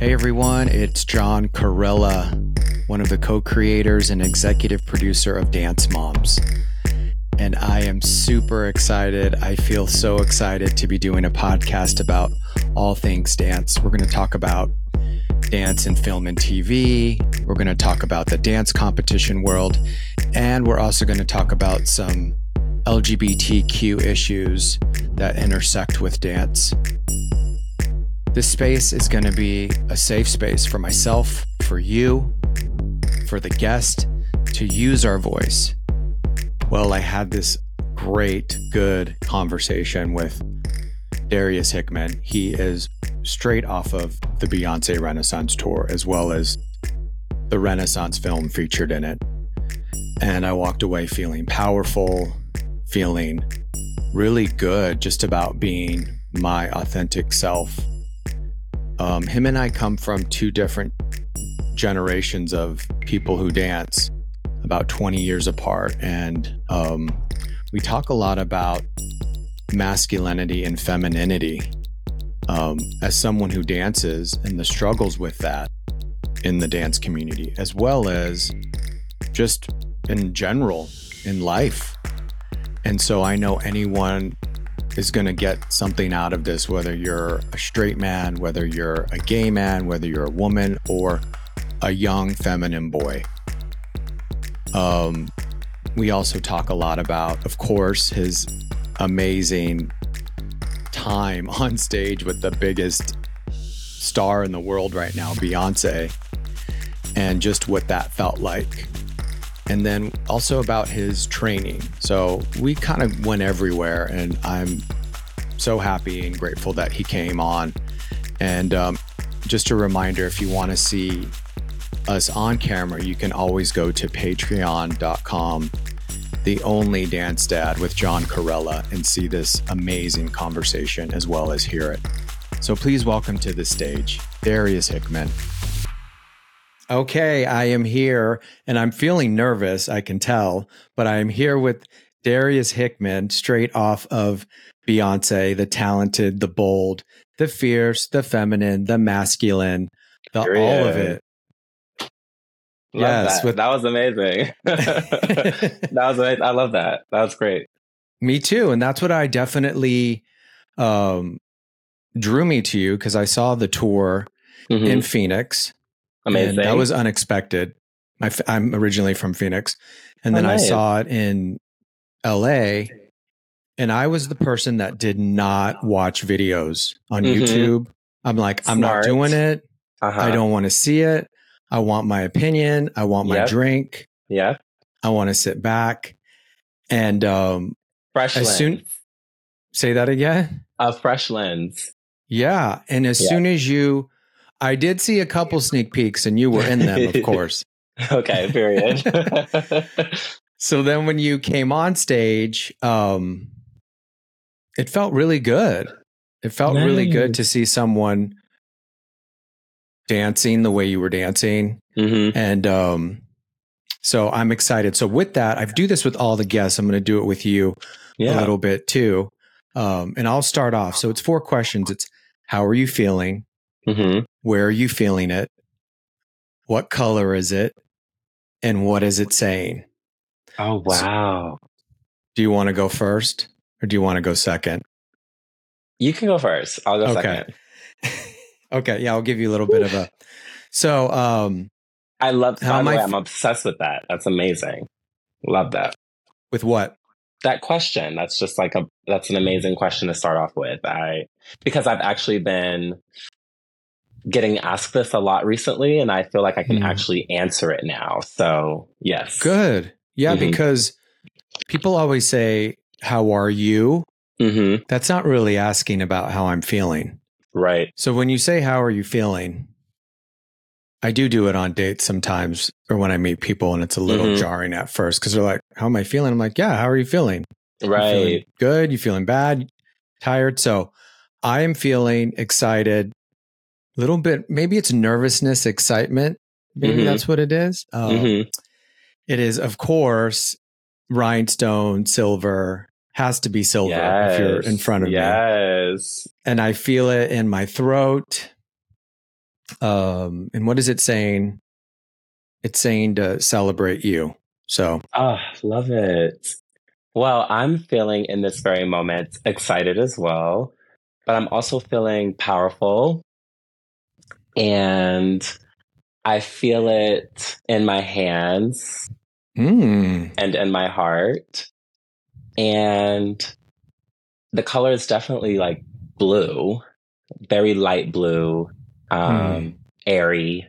Hey everyone, it's John Corella, one of the co creators and executive producer of Dance Moms. And I am super excited. I feel so excited to be doing a podcast about all things dance. We're going to talk about dance in film and TV. We're going to talk about the dance competition world. And we're also going to talk about some LGBTQ issues that intersect with dance. This space is going to be a safe space for myself, for you, for the guest to use our voice. Well, I had this great, good conversation with Darius Hickman. He is straight off of the Beyonce Renaissance tour, as well as the Renaissance film featured in it. And I walked away feeling powerful, feeling really good just about being my authentic self. Um, him and I come from two different generations of people who dance, about 20 years apart. And um, we talk a lot about masculinity and femininity. Um, as someone who dances and the struggles with that in the dance community, as well as just in general in life. And so I know anyone is going to get something out of this, whether you're a straight man, whether you're a gay man, whether you're a woman, or a young feminine boy. Um, we also talk a lot about, of course, his amazing time on stage with the biggest star in the world right now, Beyonce, and just what that felt like. And then also about his training. So we kind of went everywhere, and I'm so happy and grateful that he came on. And um, just a reminder if you want to see us on camera, you can always go to patreon.com, the only dance dad with John Corella, and see this amazing conversation as well as hear it. So please welcome to the stage Darius Hickman. Okay, I am here and I'm feeling nervous, I can tell, but I am here with Darius Hickman, straight off of Beyonce, the talented, the bold, the fierce, the feminine, the masculine, the Period. all of it. Love Yes, that. with- that was amazing. that was amazing. I love that. That was great. Me too. And that's what I definitely um, drew me to you because I saw the tour Mhm. in Phoenix. Amazing. And that was unexpected. I f- I'm originally from Phoenix. And Oh, then nice. I saw it in LA. And I was the person that did not watch videos on Mhm. YouTube. I'm like, I'm not doing it. uh-huh. I don't want to see it. I want my opinion. I want my Yep. drink. Yeah. I want to sit back. And um, Fresh As lens. soon- say that again. a fresh lens. Yeah. And as Yeah. soon as you, I did see a couple sneak peeks and you were in them, of course. Okay. Period. So then when you came on stage, um, it felt really good. It felt really good to see someone dancing the way you were dancing. hmm And um, so I'm excited. So with that, I do this with all the guests. I'm going to do it with you a little bit too. Um, and I'll start off. So it's four questions. It's how are you feeling? Hmm Where are you feeling it? What color is it? And what is it saying? Oh wow. Do you want to go first or do you want to go second? You can go first. I'll go Okay. second. okay. Yeah, I'll give you a little bit of a. So, um, I love. How the way, I'm obsessed with that. That's amazing. Love that. with what? that question that's just like a that's an amazing question to start off with i because i've actually been getting asked this a lot recently and i feel like i can Hmm. actually answer it now so yes Good. Yeah, Mhm. because people always say, How are you? hmm That's not really asking about how I'm feeling. right So when you say, How are you feeling? I do do it on dates sometimes or when I meet people and it's a little Mhm. jarring at first because they're like, How am I feeling? I'm like, Yeah, how are you feeling? You feeling right good? You feeling bad? Tired? So I am feeling excited. Little bit, maybe it's nervousness, excitement. Maybe Mhm. that's what it is. Um, hmm It is, of course, rhinestone, silver, has to be silver if you're in front of me. yes And I feel it in my throat. Um, and what is it saying? It's saying to celebrate you. So, oh, love it. Well, I'm feeling in this very moment excited as well, but I'm also feeling powerful. And I feel it in my hands mm. and in my heart. And the color is definitely like blue, very light blue, um, mm. airy.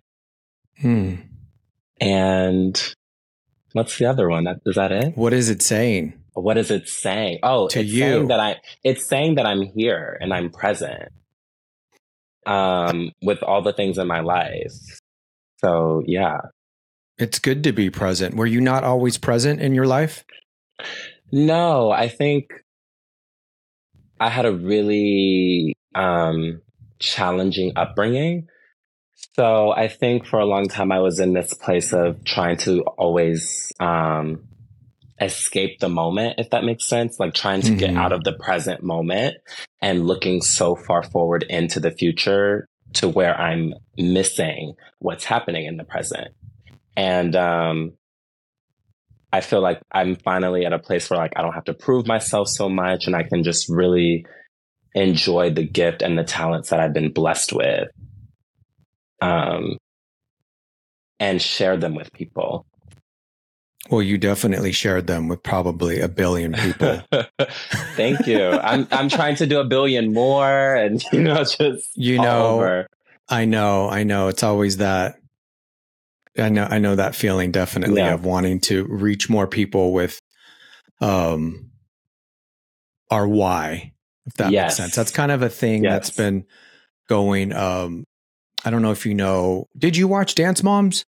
Mm. And what's the other one? Is that it? What is it saying? What is it saying? Oh, to it's you. saying that I it's saying that I'm here and I'm present. Um, with all the things in my life. So yeah. It's good to be present. Were you not always present in your life? No, I think I had a really um challenging upbringing. So I think for a long time I was in this place of trying to always um, escape the moment, if that makes sense, like trying to mm-hmm. get out of the present moment and looking so far forward into the future to where I'm missing what's happening in the present. And um, I feel like I'm finally at a place where like I don't have to prove myself so much and I can just really enjoy the gift and the talents that I've been blessed with um, and share them with people. Well, you definitely shared them with probably a billion people. Thank you. I'm I'm trying to do a billion more, and you know, just you know, I know, I know. It's always that. I know, I know that feeling definitely yeah. of wanting to reach more people with, um, our why. If that yes. makes sense, that's kind of a thing yes. that's been going um I don't know if you know. Did you watch Dance Moms?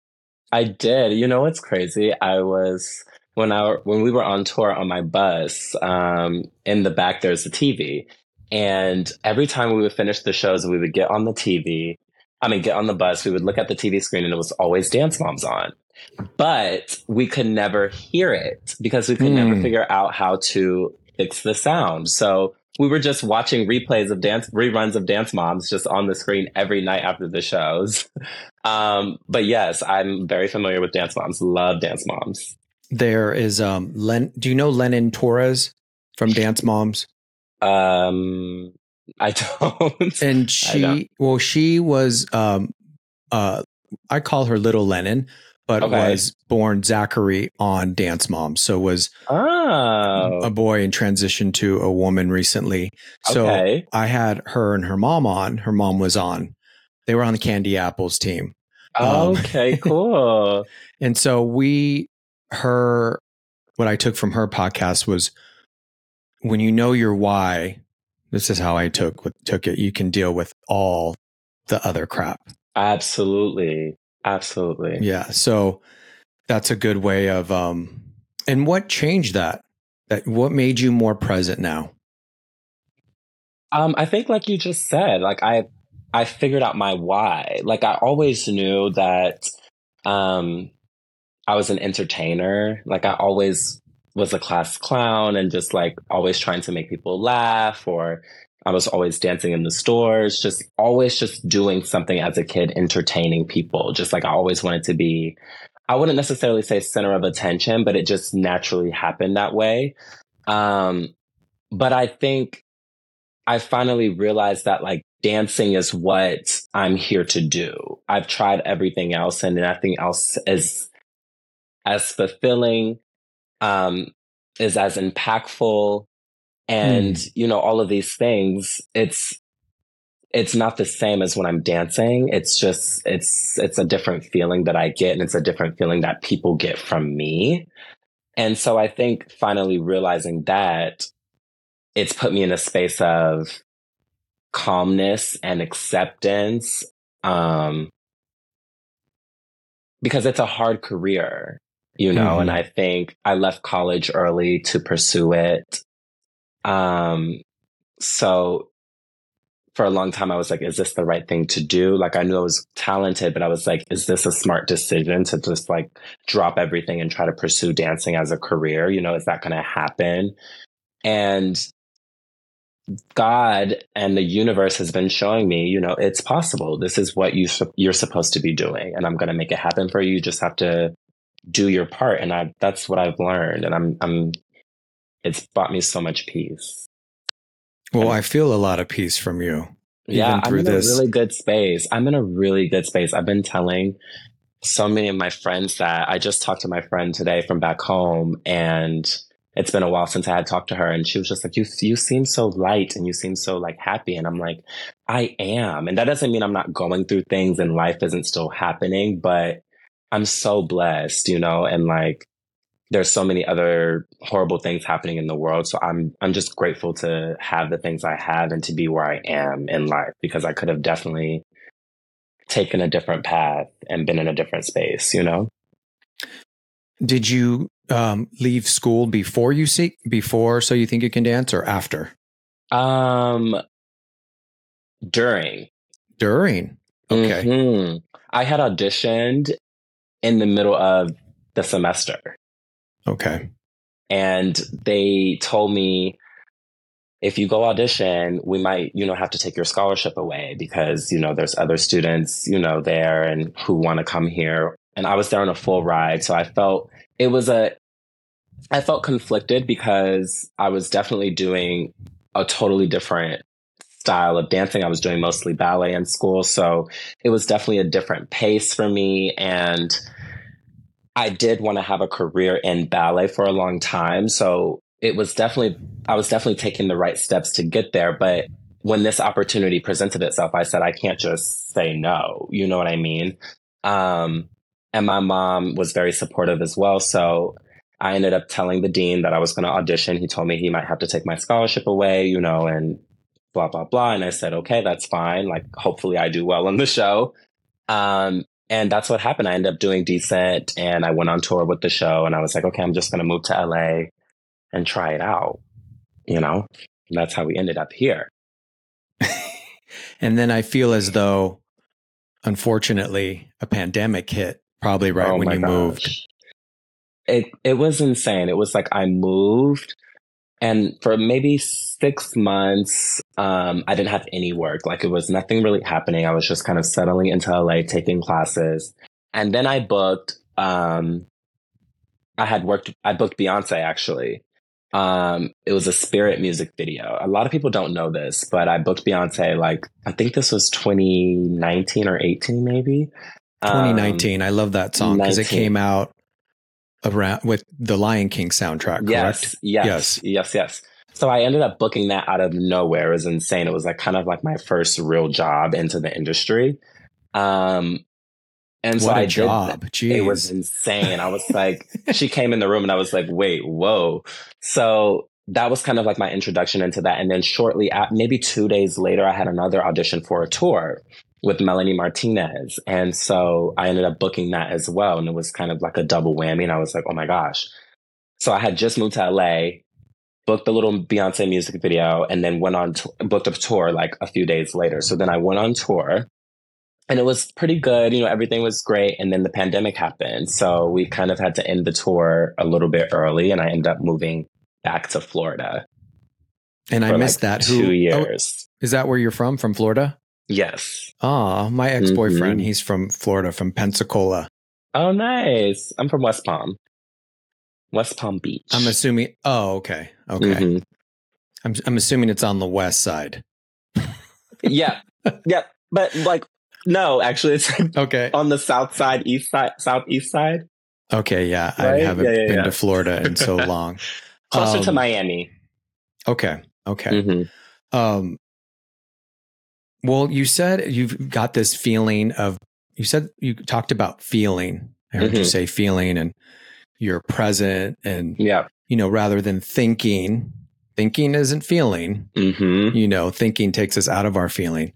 I did. You know what's crazy? I was when I when we were on tour on my bus. Um, in the back there's a TV, and every time we would finish the shows, we would get on the TV. I mean, get on the bus. We would look at the TV screen, and it was always Dance Moms on. But we could never hear it because we could mm. never hmm. figure out how to fix the sound. So we were just watching replays of dance reruns of Dance Moms just on the screen every night after the shows. Um, but yes, I'm very familiar with Dance Moms. Love Dance Moms. There is um Len. Do you know Lennon Torres from Dance Moms? Um, I don't. And she, don't. well, she was um uh I call her Little Lennon but okay. was born Zachary on Dance Mom. So was oh. a boy and transitioned to a woman recently. So okay. I had her and her mom on. Her mom was on. They were on the Candy Apples team. Um, okay, cool. and so we, her, what I took from her podcast was when you know your why, this is how I took took it. You can deal with all the other crap. Absolutely. Absolutely. Yeah. So that's a good way of um and what changed that? That what made you more present now? Um, I think like you just said, like I I figured out my why. Like I always knew that um I was an entertainer. Like I always was a class clown and just like always trying to make people laugh or I was always dancing in the stores, just always just doing something as a kid, entertaining people. Just like I always wanted to be, I wouldn't necessarily say center of attention, but it just naturally happened that way. Um, but I think I finally realized that like dancing is what I'm here to do. I've tried everything else and nothing else is as fulfilling, um, is as impactful and mm. you know all of these things it's it's not the same as when i'm dancing it's just it's it's a different feeling that i get and it's a different feeling that people get from me and so i think finally realizing that it's put me in a space of calmness and acceptance um because it's a hard career you know mm-hmm. and i think i left college early to pursue it um, so for a long time, I was like, is this the right thing to do? Like, I knew I was talented, but I was like, is this a smart decision to just like drop everything and try to pursue dancing as a career? You know, is that going to happen? And God and the universe has been showing me, you know, it's possible. This is what you you're supposed to be doing, and I'm going to make it happen for you. You just have to do your part, and I that's what I've learned, and I'm I'm. It's brought me so much peace. Well, and, I feel a lot of peace from you. Yeah, I'm in this. a really good space. I'm in a really good space. I've been telling so many of my friends that I just talked to my friend today from back home, and it's been a while since I had talked to her and she was just like, you, you seem so light and you seem so like happy. And I'm like, I am. And that doesn't mean I'm not going through things and life isn't still happening, but I'm so blessed, you know, and like, there's so many other horrible things happening in the world. So I'm, I'm just grateful to have the things I have and to be where I am in life because I could have definitely taken a different path and been in a different space, you know? Did you um, leave school before you see before so you think you can dance or after? Um, during. During. Okay. Mm-hmm. I had auditioned in the middle of the semester. Okay. And they told me if you go audition, we might, you know, have to take your scholarship away because, you know, there's other students, you know, there and who want to come here. And I was there on a full ride. So I felt it was a I felt conflicted because I was definitely doing a totally different style of dancing. I was doing mostly ballet in school. So it was definitely a different pace for me. And I did want to have a career in ballet for a long time. So it was definitely, I was definitely taking the right steps to get there. But when this opportunity presented itself, I said, I can't just say no. You know what I mean? Um, and my mom was very supportive as well. So I ended up telling the dean that I was going to audition. He told me he might have to take my scholarship away, you know, and blah, blah, blah. And I said, okay, that's fine. Like, hopefully I do well on the show. Um, and that's what happened. I ended up doing decent and I went on tour with the show and I was like, okay, I'm just going to move to LA and try it out, you know? And that's how we ended up here. and then I feel as though, unfortunately, a pandemic hit probably right oh when you gosh. moved it it was insane. It was like I moved and for maybe six months, um, I didn't have any work. Like it was nothing really happening. I was just kind of settling into LA, taking classes. And then I booked, um, I had worked, I booked Beyonce actually. Um, it was a spirit music video. A lot of people don't know this, but I booked Beyonce like, I think this was 2019 or 18 maybe. 2019. Um, I love that song because it came out around with the Lion King soundtrack, correct? Yes, yes, yes, yes, yes. So I ended up booking that out of nowhere. It was insane. It was like kind of like my first real job into the industry. Um, and so what a I job. did. Jeez. It was insane. I was like, she came in the room and I was like, wait, whoa. So that was kind of like my introduction into that. And then shortly, at, maybe two days later, I had another audition for a tour with Melanie Martinez. And so I ended up booking that as well. And it was kind of like a double whammy. And I was like, oh my gosh. So I had just moved to LA, booked the little Beyonce music video, and then went on, to, booked a tour like a few days later. So then I went on tour and it was pretty good. You know, everything was great. And then the pandemic happened. So we kind of had to end the tour a little bit early. And I ended up moving back to Florida. And I missed like that. Two Who, oh, years. Oh, is that where you're from? From Florida? Yes. Ah, my ex boyfriend. Mm-hmm. He's from Florida, from Pensacola. Oh, nice. I'm from West Palm. West Palm Beach. I'm assuming. Oh, okay. Okay. Mm-hmm. I'm I'm assuming it's on the west side. yeah. Yeah. But like, no, actually, it's okay on the south side, east side, southeast side. Okay. Yeah. Right? I haven't yeah, yeah, been yeah. to Florida in so long. Closer um, to Miami. Okay. Okay. Mm-hmm. Um, well, you said you've got this feeling of, you said you talked about feeling. I heard mm-hmm. you say feeling and you're present and, yeah, you know, rather than thinking, thinking isn't feeling, mm-hmm. you know, thinking takes us out of our feeling.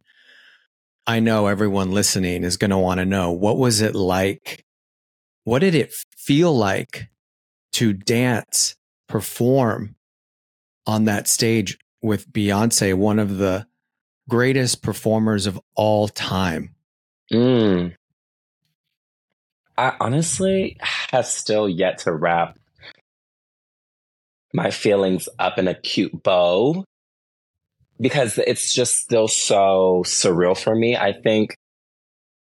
I know everyone listening is going to want to know what was it like? What did it feel like to dance, perform on that stage with Beyonce, one of the greatest performers of all time? Mm. I honestly have still yet to wrap my feelings up in a cute bow. because it's just still so surreal for me. I think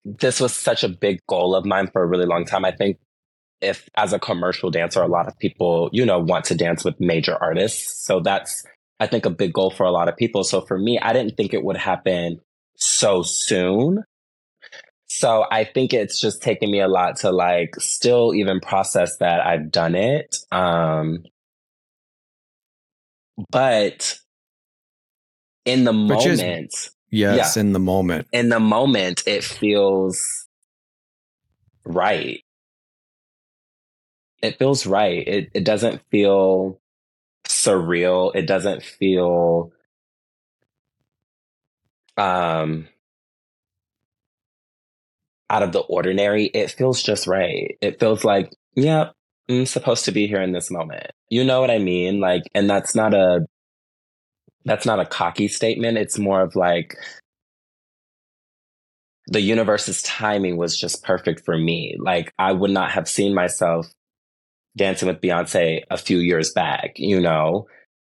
this was such a big goal of mine for a really long time. I think if as a commercial dancer, a lot of people, you know, want to dance with major artists. So that's, I think, a big goal for a lot of people. So for me, I didn't think it would happen so soon. So I think it's just taken me a lot to like still even process that I've done it. Um, but in the Which moment, is, yes, yeah, in the moment, in the moment, it feels right. It feels right. It it doesn't feel surreal. It doesn't feel um out of the ordinary. It feels just right. It feels like, yeah, I'm supposed to be here in this moment. You know what I mean? Like, and that's not a, that's not a cocky statement. It's more of like, the universe's timing was just perfect for me. Like, I would not have seen myself dancing with Beyonce a few years back, you know?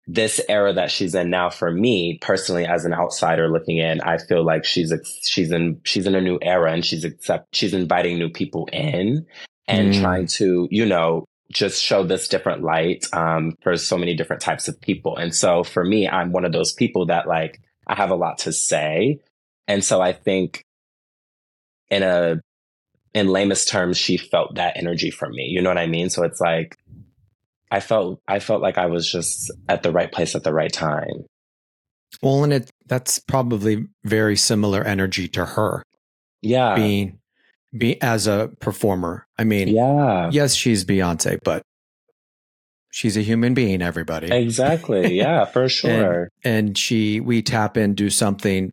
This era that she's in now for me personally as an outsider looking in i feel like she's she's in she's in a new era and she's accept she's inviting new people in and mm. trying to you know just show this different light um, for so many different types of people. And so for me i'm one of those people that like i have a lot to say. And so i think in a in lamest terms she felt that energy from me. You know what i mean? So it's like I felt I felt like I was just at the right place at the right time. Well, and it that's probably very similar energy to her. Yeah. Being be as a performer. I mean, yeah. Yes, she's Beyonce, but she's a human being, everybody. Exactly. Yeah, for sure. and, and she we tap into something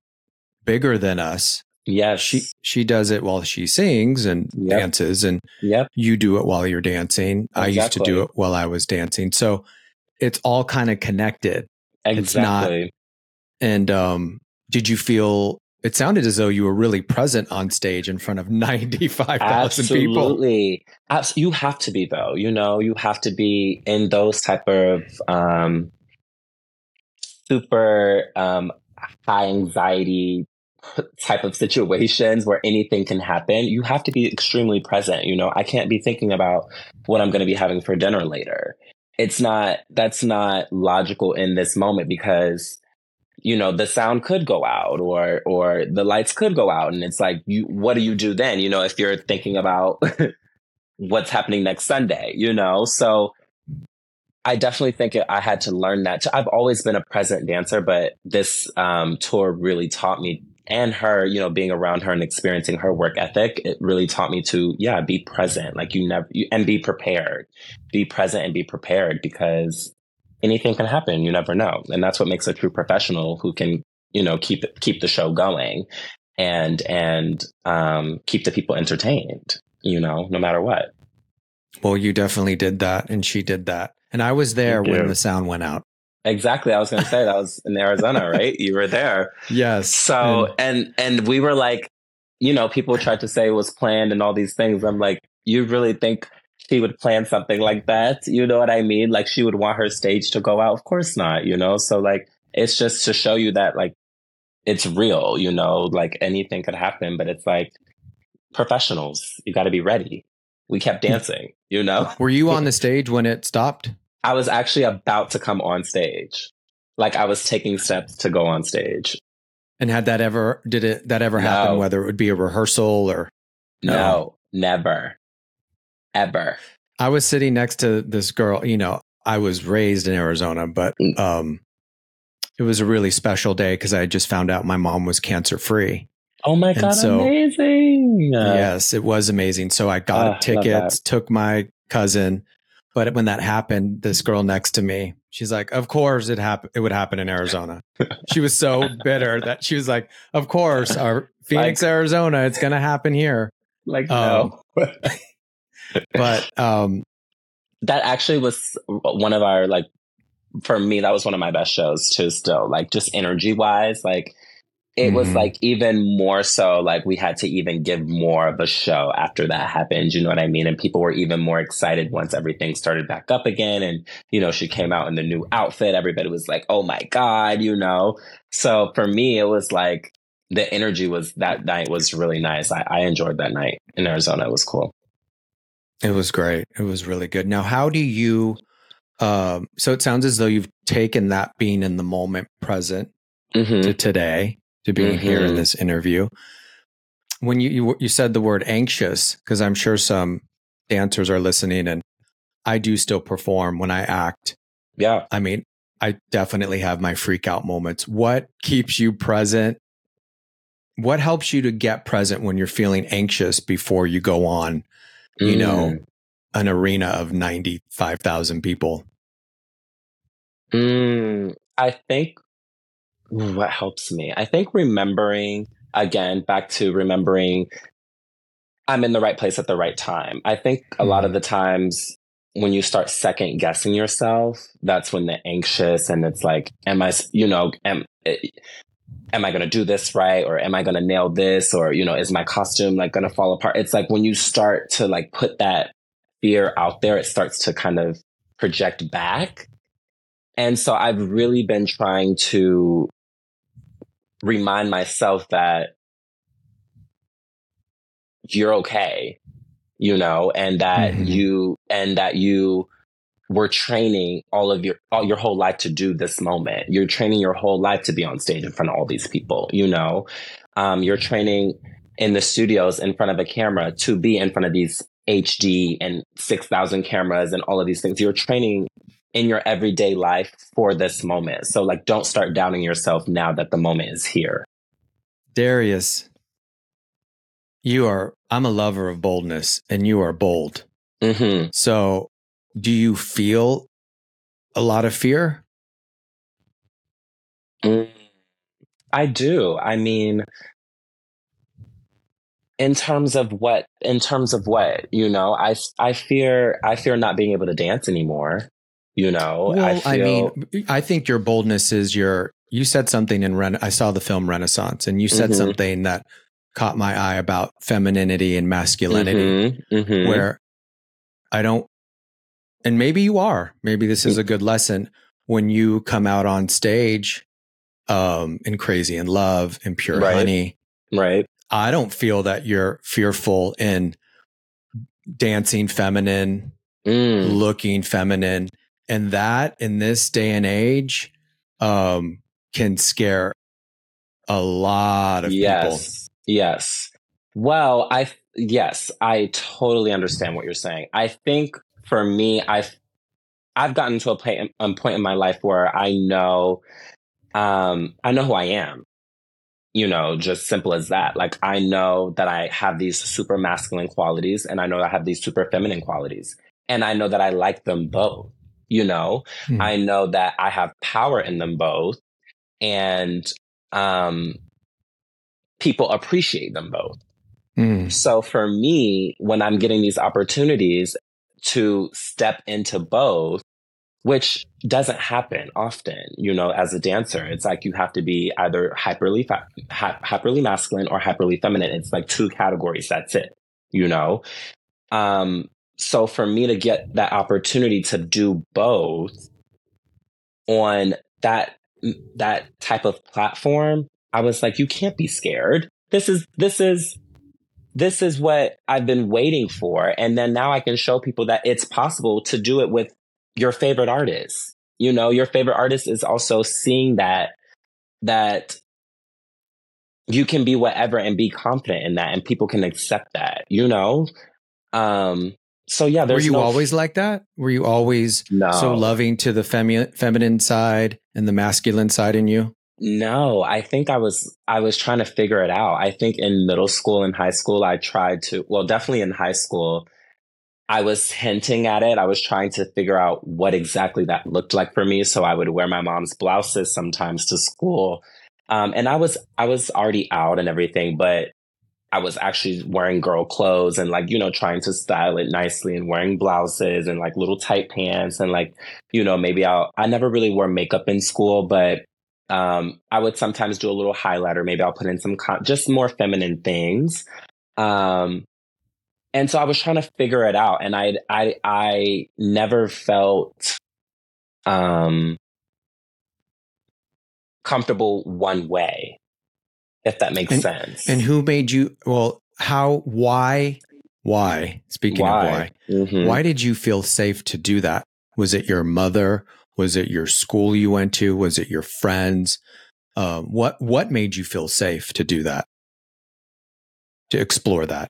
bigger than us Yes. She she does it while she sings and yep. dances and yep. you do it while you're dancing. Exactly. I used to do it while I was dancing. So it's all kind of connected. Exactly. Not, and um did you feel it sounded as though you were really present on stage in front of 95,000 people. Absolutely. You have to be though. You know, you have to be in those type of um super um high anxiety type of situations where anything can happen, you have to be extremely present. You know, I can't be thinking about what I'm going to be having for dinner later. It's not, that's not logical in this moment because, you know, the sound could go out or, or the lights could go out. And it's like, you, what do you do then? You know, if you're thinking about what's happening next Sunday, you know? So, I definitely think I had to learn that. I've always been a present dancer, but this um, tour really taught me and her, you know, being around her and experiencing her work ethic, it really taught me to, yeah, be present. Like you never, you, and be prepared. Be present and be prepared because anything can happen. You never know. And that's what makes a true professional who can, you know, keep keep the show going and, and, um, keep the people entertained, you know, no matter what. Well, you definitely did that. And she did that. And I was there when the sound went out. Exactly. I was going to say that was in Arizona, right? You were there. Yes. So, and, and we were like, you know, people tried to say it was planned and all these things. I'm like, you really think she would plan something like that? You know what I mean? Like she would want her stage to go out? Of course not, you know? So like, it's just to show you that like, it's real, you know, like anything could happen, but it's like professionals, you got to be ready. We kept hmm. dancing, you know? Were you on the stage when it stopped? I was actually about to come on stage. Like I was taking steps to go on stage. And had that ever did it that ever no. happen whether it would be a rehearsal or no, no never. Ever. I was sitting next to this girl, you know, I was raised in Arizona, but mm. um it was a really special day because I just found out my mom was cancer free. Oh my god, so, amazing. Yes, it was amazing. So I got uh, tickets, took my cousin, but when that happened, this girl next to me, she's like, "Of course it happened. It would happen in Arizona." she was so bitter that she was like, "Of course, our Phoenix, like, Arizona, it's gonna happen here." Like um, no. but um, that actually was one of our like for me that was one of my best shows too. Still, like just energy wise, like it mm-hmm. was like even more so like we had to even give more of a show after that happened you know what i mean? And people were even more excited once everything started back up again and you know she came out in the new outfit. Everybody was like oh my god you know? So for me it was like the energy was that night was really nice. I, I enjoyed that night in arizona. It was cool. It was great. It was really good. Now how do you um so it sounds as though you've taken that being in the moment present mm-hmm. to today to being mm-hmm. here in mm-hmm. this interview. When you, you, you said the word anxious, because I'm sure some dancers are listening, and I do still perform when I act. Yeah, I mean, I definitely have my freak out moments. What keeps you present? What helps you to get present when you're feeling anxious before you go on, you mm. know, an arena of 95,000 people? Mm, I think what helps me? I think remembering, again, back to remembering I'm in the right place at the right time. I think a lot of mm-hmm. the times when you start second guessing yourself, that's when the anxious and it's like, am I, you know, am, eh, am I going to do this right? Or am I going to nail this? Or, you know, is my costume like going to fall apart? It's like when you start to like put that fear out there, it starts to kind of project back. And so I've really been trying to remind myself that you're okay, you know, and that mm-hmm. you, and that you were training all of your, all your whole life to do this moment. You're training your whole life to be on stage in front of all these people, you know, um, you're training in the studios in front of a camera to be in front of these HD and 6,000 cameras and all of these things. You're training in your everyday life for this moment. So like don't start doubting yourself now that the moment is here. Darius, you are I'm a lover of boldness and you are bold. Mm-hmm. So do you feel a lot of fear? Mm, I do. I mean, in terms of what in terms of what you know i i fear i fear not being able to dance anymore you know, well, I, feel... I mean, I think your boldness is your. You said something in Ren. I saw the film Renaissance, and you said mm-hmm. something that caught my eye about femininity and masculinity, mm-hmm. Mm-hmm. where I don't. And maybe you are. Maybe this is a good lesson when you come out on stage, um, in Crazy in Love and Pure right. Honey. Right. I don't feel that you're fearful in dancing feminine, mm. looking feminine and that in this day and age um, can scare a lot of yes, people. Yes. Well, I yes, I totally understand what you're saying. I think for me, I've I've gotten to a point, a point in my life where I know um, I know who I am. You know, just simple as that. Like I know that I have these super masculine qualities and I know I have these super feminine qualities. And I know that I like them both you know mm. i know that i have power in them both and um people appreciate them both mm. so for me when i'm getting these opportunities to step into both which doesn't happen often you know as a dancer it's like you have to be either hyperly fa- hyperly masculine or hyperly feminine it's like two categories that's it you know um so for me to get that opportunity to do both on that that type of platform i was like you can't be scared. This is this is this is what i've been waiting for. And then now i can show people that it's possible to do it with your favorite artist. You know your favorite artist is also seeing that that you can be whatever and be confident in that and people can accept that you know? Um so yeah, were you no always like that? Were you always no. so loving to the femi- feminine side and the masculine side in you? No, I think I was I was trying to figure it out. I think in middle school and high school I tried to well definitely in high school I was hinting at it. I was trying to figure out what exactly that looked like for me so I would wear my mom's blouses sometimes to school. Um, and I was I was already out and everything, but I was actually wearing girl clothes and like, you know, trying to style it nicely and wearing blouses and like little tight pants and like, you know, maybe I'll, I never really wore makeup in school, but Um, I would sometimes do a little highlighter. Maybe I'll put in some con- just more feminine things. Um, and so I was trying to figure it out, and I I I never felt um comfortable one way, if that makes and, sense. And who made you? Well, how? Why? Why? Speaking why? of why, mm-hmm. why did you feel safe to do that? Was it your mother? Was it your school you went to? Was it your friends? Uh, what What made you feel safe to do that? To explore that?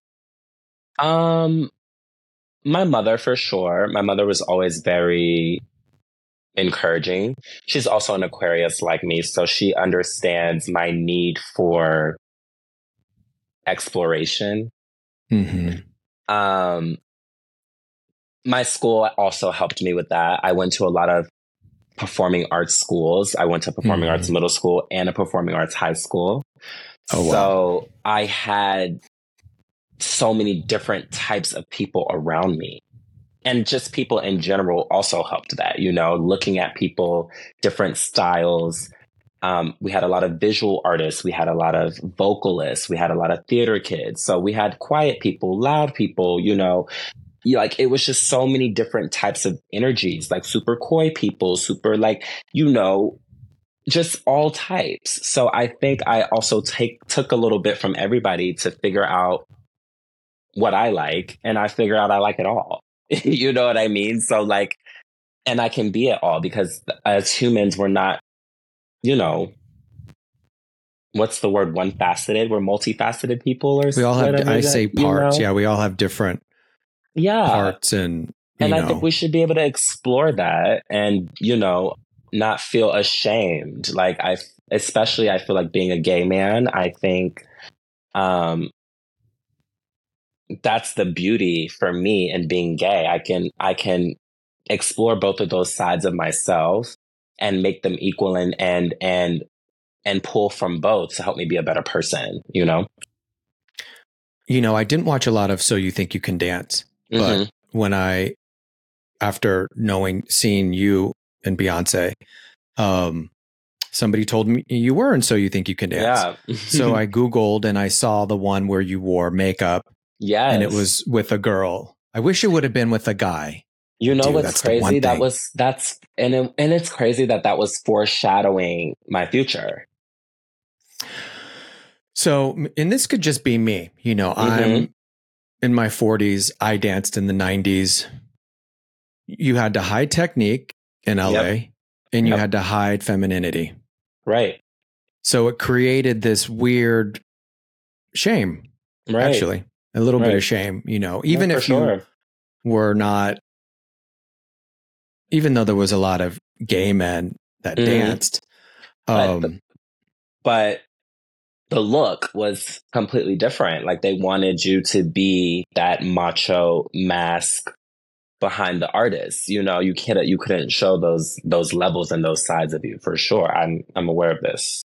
Um, my mother for sure. My mother was always very encouraging. She's also an Aquarius like me, so she understands my need for exploration. Mm-hmm. Um, my school also helped me with that. I went to a lot of performing arts schools. I went to performing mm-hmm. arts middle school and a performing arts high school. Oh, wow. So I had so many different types of people around me. And just people in general also helped that, you know, looking at people, different styles. Um, we had a lot of visual artists. We had a lot of vocalists. We had a lot of theater kids. So we had quiet people, loud people, you know, like it was just so many different types of energies, like super coy people, super like, you know, just all types. So I think I also take took a little bit from everybody to figure out what I like and I figure out I like it all. you know what I mean? So like, and I can be it all because as humans, we're not, you know, what's the word? One faceted. We're multifaceted people or we all have, I say parts. You know? Yeah. We all have different yeah parts and, and know. I think we should be able to explore that and, you know, not feel ashamed. Like I, especially I feel like being a gay man, I think, um, that's the beauty for me and being gay. I can I can explore both of those sides of myself and make them equal and and and and pull from both to help me be a better person, you know? You know, I didn't watch a lot of So You Think You Can Dance, but mm-hmm. when I after knowing seeing you and Beyonce, um somebody told me you were and so you think you can dance. Yeah. so I googled and I saw the one where you wore makeup yeah. And it was with a girl. I wish it would have been with a guy. You know Dude, what's crazy? That was that's and it, and it's crazy that that was foreshadowing my future. So, and this could just be me. You know, mm-hmm. I'm in my 40s. I danced in the 90s. You had to hide technique in LA, yep. and you yep. had to hide femininity. Right. So it created this weird shame. Right. Actually, a little right. bit of shame, you know, even if sure. you were not, even though there was a lot of gay men that mm. danced. Um, but, but the look was completely different. Like they wanted you to be that macho mask behind the artist. You know, you can't you couldn't show those those levels and those sides of you for sure. I'm I'm aware of this.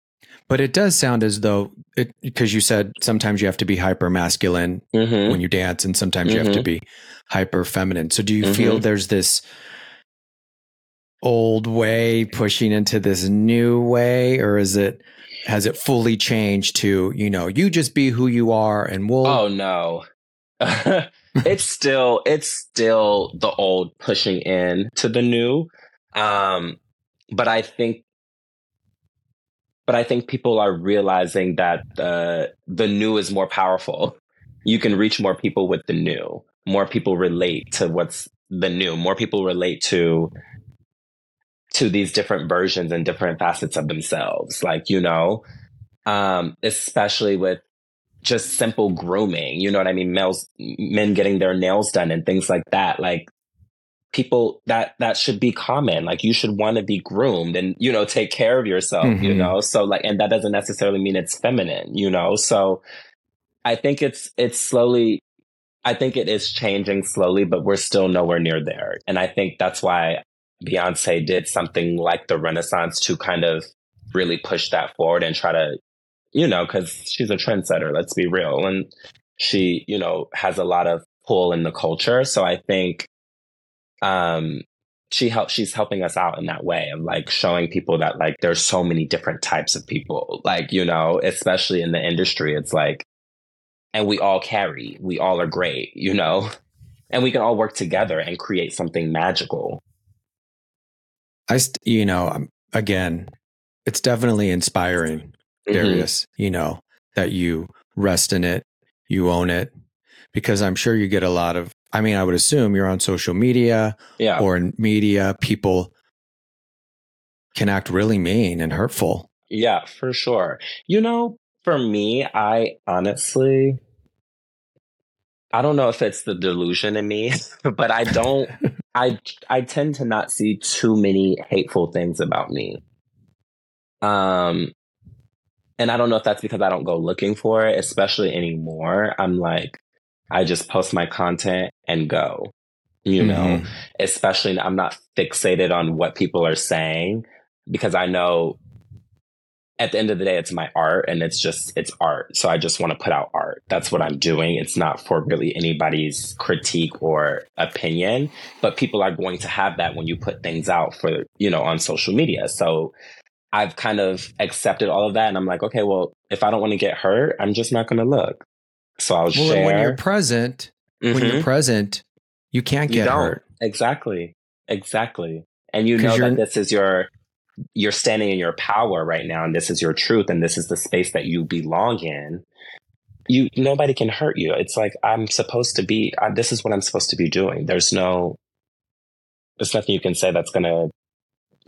But it does sound as though it because you said sometimes you have to be hyper masculine mm-hmm. when you dance, and sometimes mm-hmm. you have to mm-hmm. be hyper feminine. So do you mm-hmm. feel there's this old way pushing into this new way, or is it has it fully changed to you know you just be who you are and we'll? Oh no. it's still it's still the old pushing in to the new um but i think but I think people are realizing that the the new is more powerful. You can reach more people with the new. More people relate to what's the new. More people relate to to these different versions and different facets of themselves. Like, you know, um, especially with just simple grooming. You know what I mean? Males, men getting their nails done and things like that. Like people that that should be common. Like you should want to be groomed and you know take care of yourself mm-hmm. you know? So like and that doesn't necessarily mean it's feminine you know? So i think it's it's slowly i think it is changing slowly but we're still nowhere near there. And i think that's why beyonce did something like the renaissance to kind of really push that forward and try to you know because she's a trendsetter let's be real. And she you know has a lot of pull in the culture. So i think um, she helps she's helping us out in that way of like showing people that like there's so many different types of people. Like you know especially in the industry it's like and we all carry we all are great you know? And we can all work together and create something magical. I st- you know um, again it's definitely inspiring Mhm. darius you know that you rest in it you own it because i'm sure you get a lot of i mean i would assume you're on social media yeah or in media people can act really mean and hurtful Yeah, for sure. You know, for me, I honestly, I don't know if it's the delusion in me, but I don't, I, I tend to not see too many hateful things about me. Um, and I don't know if that's because I don't go looking for it, especially anymore. I'm like, I just post my content and go, you know, Mhm. especially I'm not fixated on what people are saying because I know at the end of the day, it's my art and it's just, it's art. So I just want to put out art. That's what I'm doing. It's not for really anybody's critique or opinion, but people are going to have that when you put things out for, you know, on social media. So I've kind of accepted all of that. And I'm like, okay, well, if I don't want to get hurt, I'm just not going to look. So I'll well share. when you're present when Mhm. you're present you can't get don't. hurt Exactly. Exactly. And you know that this is your you're standing in your power right now and this is your truth and this is the space that you belong in. You nobody can hurt you. It's like I'm supposed to be I, this is what I'm supposed to be doing. There's no there's nothing you can say that's going to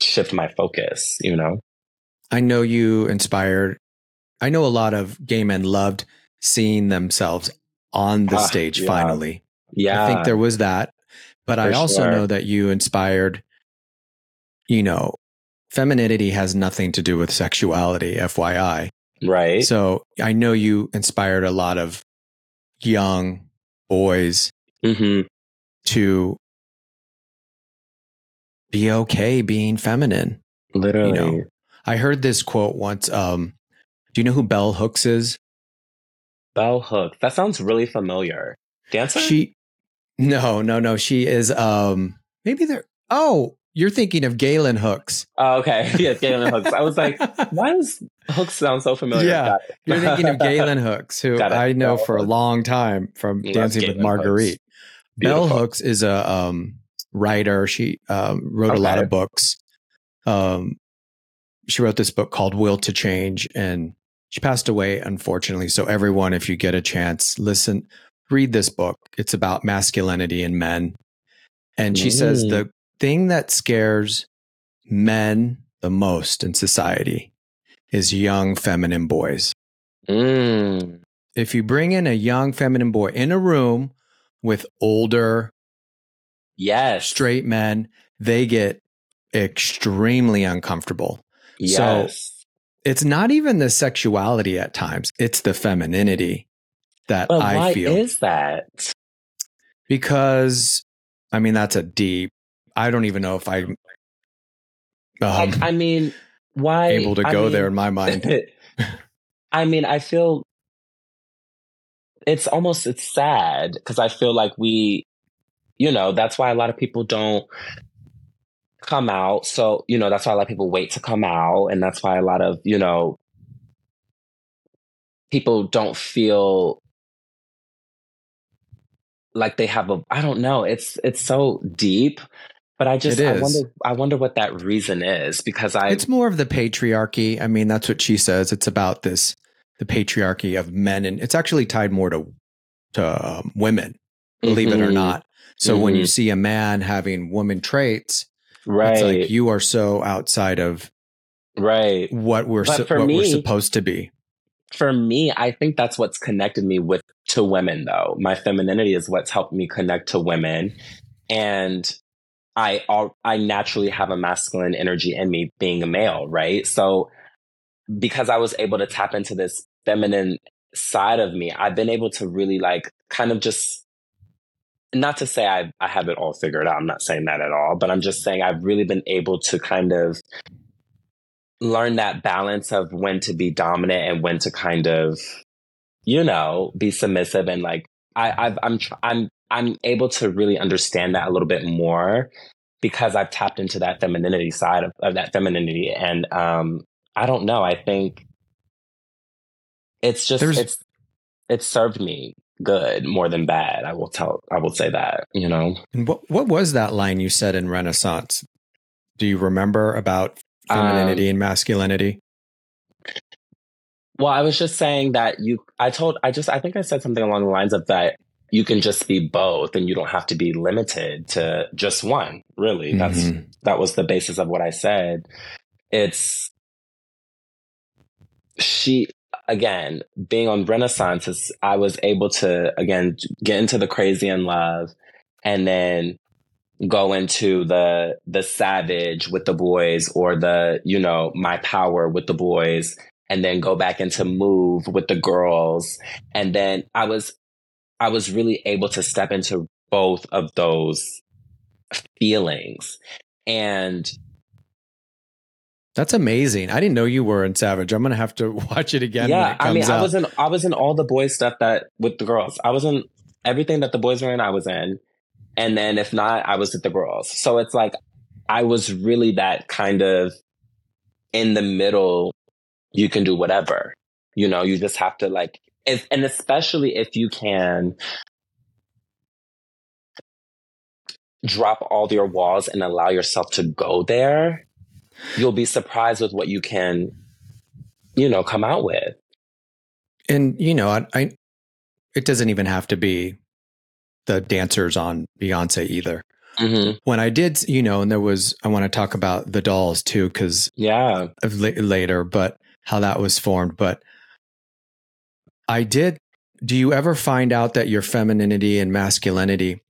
shift my focus, you know. I know you inspired. I know a lot of gay men loved seeing themselves on the Ah, stage yeah. finally. Yeah. I think there was that. But I also sure. know that you inspired, you know, femininity has nothing to do with sexuality, FYI. right. So I know you inspired a lot of young boys mhm. to be okay being feminine. Literally. know, I heard this quote once. Um, do you know who Bell Hooks is? Bell Hook. That sounds really familiar. Dancer? She no, no, no. She is um maybe they're oh, you're thinking of Galen Hooks. oh, okay. Yes, Galen Hooks. I was like, why does Hooks sound so familiar? Yeah, You're thinking of Galen Hooks, who I know Bell for a long time from Love Dancing with Marguerite. Bell Hooks is a um, writer. She um, wrote a lot of books. Um, she wrote this book called Will to Change, and she passed away, unfortunately. So, everyone, if you get a chance, listen, read this book. It's about masculinity in men. And she says Mm. the thing that scares men the most in society is young feminine boys Mm. if you bring in a young feminine boy in a room with older Yes. straight men, they get extremely uncomfortable. Yes. It's not even the sexuality at times, it's the femininity that but I why feel. is that? because, I mean, that's a deep, I don't even know if um, like, I mean, why? able to I go mean- there in my mind. I mean, I feel it's almost it's sad because I feel like we, you know, that's why a lot of people don't come out. So you know, that's why a lot of people wait to come out, and that's why a lot of you know people don't feel like they have a. I don't know. It's it's so deep. But I just I wonder I wonder what that reason is because I it's more of the patriarchy. I mean, that's what she says. It's about this the patriarchy of men, and it's actually tied more to to um, women, believe it or Mhm. not. So when you Mhm. see a man having woman traits, right it's like you are so outside of right what we're for what we're me- supposed to be. for me, I think that's what's connected me with to women though. My femininity is what's helped me connect to women. And I I naturally have a masculine energy in me being a male, right? So because I was able to tap into this feminine side of me, I've been able to really like kind of just not to say I I have it all figured out. I'm not saying that at all, but I'm just saying I've really been able to kind of learn that balance of when to be dominant and when to kind of, you know, be submissive and like I, I've, I'm, I'm, I'm able to really understand that a little bit more. because I've tapped into that femininity side of, of that femininity. And um, I don't know. I think it's just There's... it's it's served me good more than bad. I will tell. I will say that. You know. And what what was that line you said in Renaissance? Do you remember about femininity um, and masculinity? Well, I was just saying that you. I told. I just. I think I said something along the lines of that. You can just be both, and you don't have to be limited to just one. Really, mm-hmm. that's that was the basis of what I said. It's she again, being on Renaissance, is I was able to again get into the crazy in love, and then go into the the savage with the boys, or the you know my power with the boys, and then go back into move with the girls, and then I was I was really able to step into both of those feelings, and that's amazing. I didn't know you were in Savage. I'm gonna have to watch it again. Yeah, it I mean, out. I was in I was in all the boys stuff that with the girls. I was in everything that the boys were in. I was in, and then if not, I was with the girls. So it's like I was really that kind of in the middle. You can do whatever. You know, you just have to like, if, and especially if you can drop all your walls and allow yourself to go there you'll be surprised with what you can, you know, come out with. And you know, I, I it doesn't even have to be the dancers on Beyonce either. Mm-hmm. When I did, you know, and there was, I want to talk about the dolls too, because yeah, later, but how that was formed. But I did. Do you ever find out that your femininity and masculinity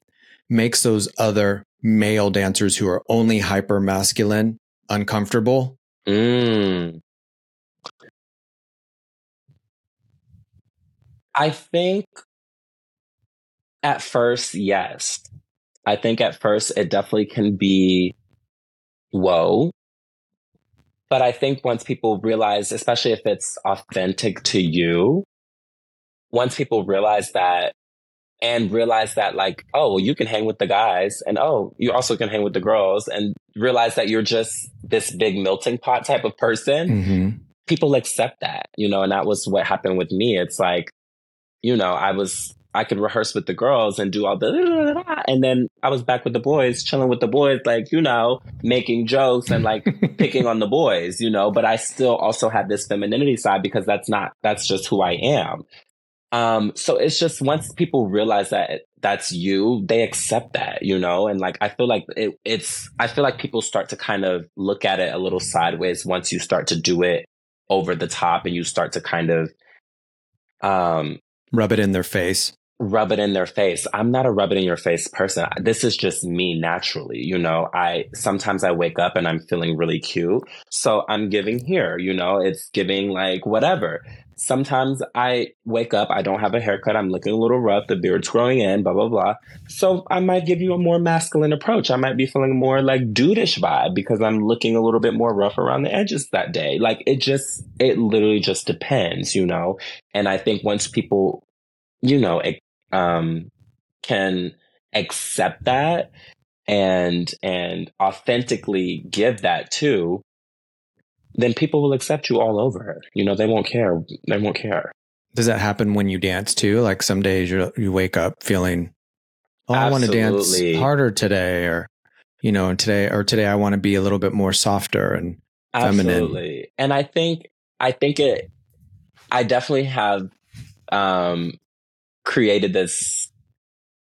makes those other male dancers who are only hyper masculine uncomfortable? Mm. I think at first, yes. I think at first it definitely can be whoa. But I think once people realize, especially if it's authentic to you, once people realize that and realize that like, oh, well, you can hang with the guys and oh, you also can hang with the girls and realize that you're just this big melting pot type of person. Mm-hmm. People accept that, you know, and that was what happened with me. It's like, you know, I was, I could rehearse with the girls and do all the, and then I was back with the boys, chilling with the boys, like, you know, making jokes and like picking on the boys, you know, but I still also had this femininity side because that's not, that's just who I am. Um, so it's just once people realize that that's you, they accept that, you know, and like I feel like it, it's I feel like people start to kind of look at it a little sideways once you start to do it over the top and you start to kind of um rub it in their face rub it in their face. I'm not a rub it in your face person. This is just me naturally. You know, I sometimes I wake up and I'm feeling really cute. So I'm giving here, you know, it's giving like whatever sometimes I wake up, I don't have a haircut, I'm looking a little rough, the beard's growing in, blah, blah, blah. So I might give you a more masculine approach. I might be feeling more like dudeish vibe because I'm looking a little bit more rough around the edges that day. Like it just, it literally just depends, you know? And I think once people, you know, it, um, can accept that and, and authentically give that too, then people will accept you all over. You know, they won't care. They won't care. Does that happen when you dance too? Like some days you you wake up feeling, oh, Absolutely. I want to dance harder today, or you know, and today or today I want to be a little bit more softer and feminine. Absolutely. And I think I think it. I definitely have um, created this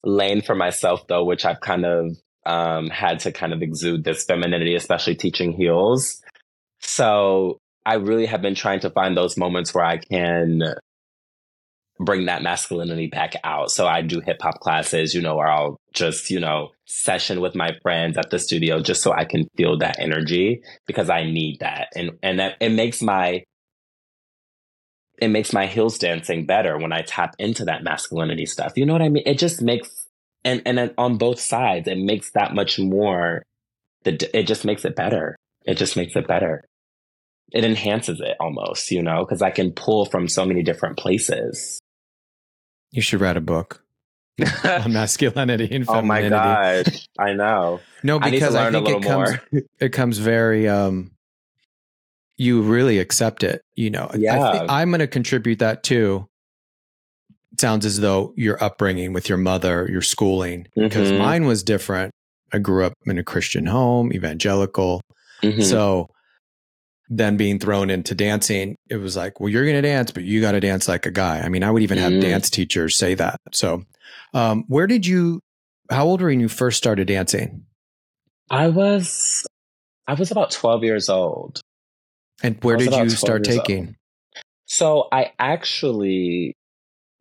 lane for myself though, which I've kind of um, had to kind of exude this femininity, especially teaching heels. So I really have been trying to find those moments where I can bring that masculinity back out. So I do hip hop classes, you know, or I'll just, you know, session with my friends at the studio just so I can feel that energy because I need that. And and that it makes my it makes my heels dancing better when I tap into that masculinity stuff. You know what I mean? It just makes and and on both sides, it makes that much more the it just makes it better. It just makes it better. It enhances it almost, you know, because I can pull from so many different places. You should write a book. on masculinity and femininity. Oh my god, I know. No, because I, I think it comes it comes very um you really accept it, you know. Yeah. I am going to contribute that too. It sounds as though your upbringing with your mother, your schooling, because mm-hmm. mine was different. I grew up in a Christian home, evangelical. Mm-hmm. So then being thrown into dancing, it was like, well, you're going to dance, but you got to dance like a guy. I mean, I would even have mm. dance teachers say that. So, um, where did you, how old were you when you first started dancing? I was, I was about 12 years old. And where did you start taking? Old. So I actually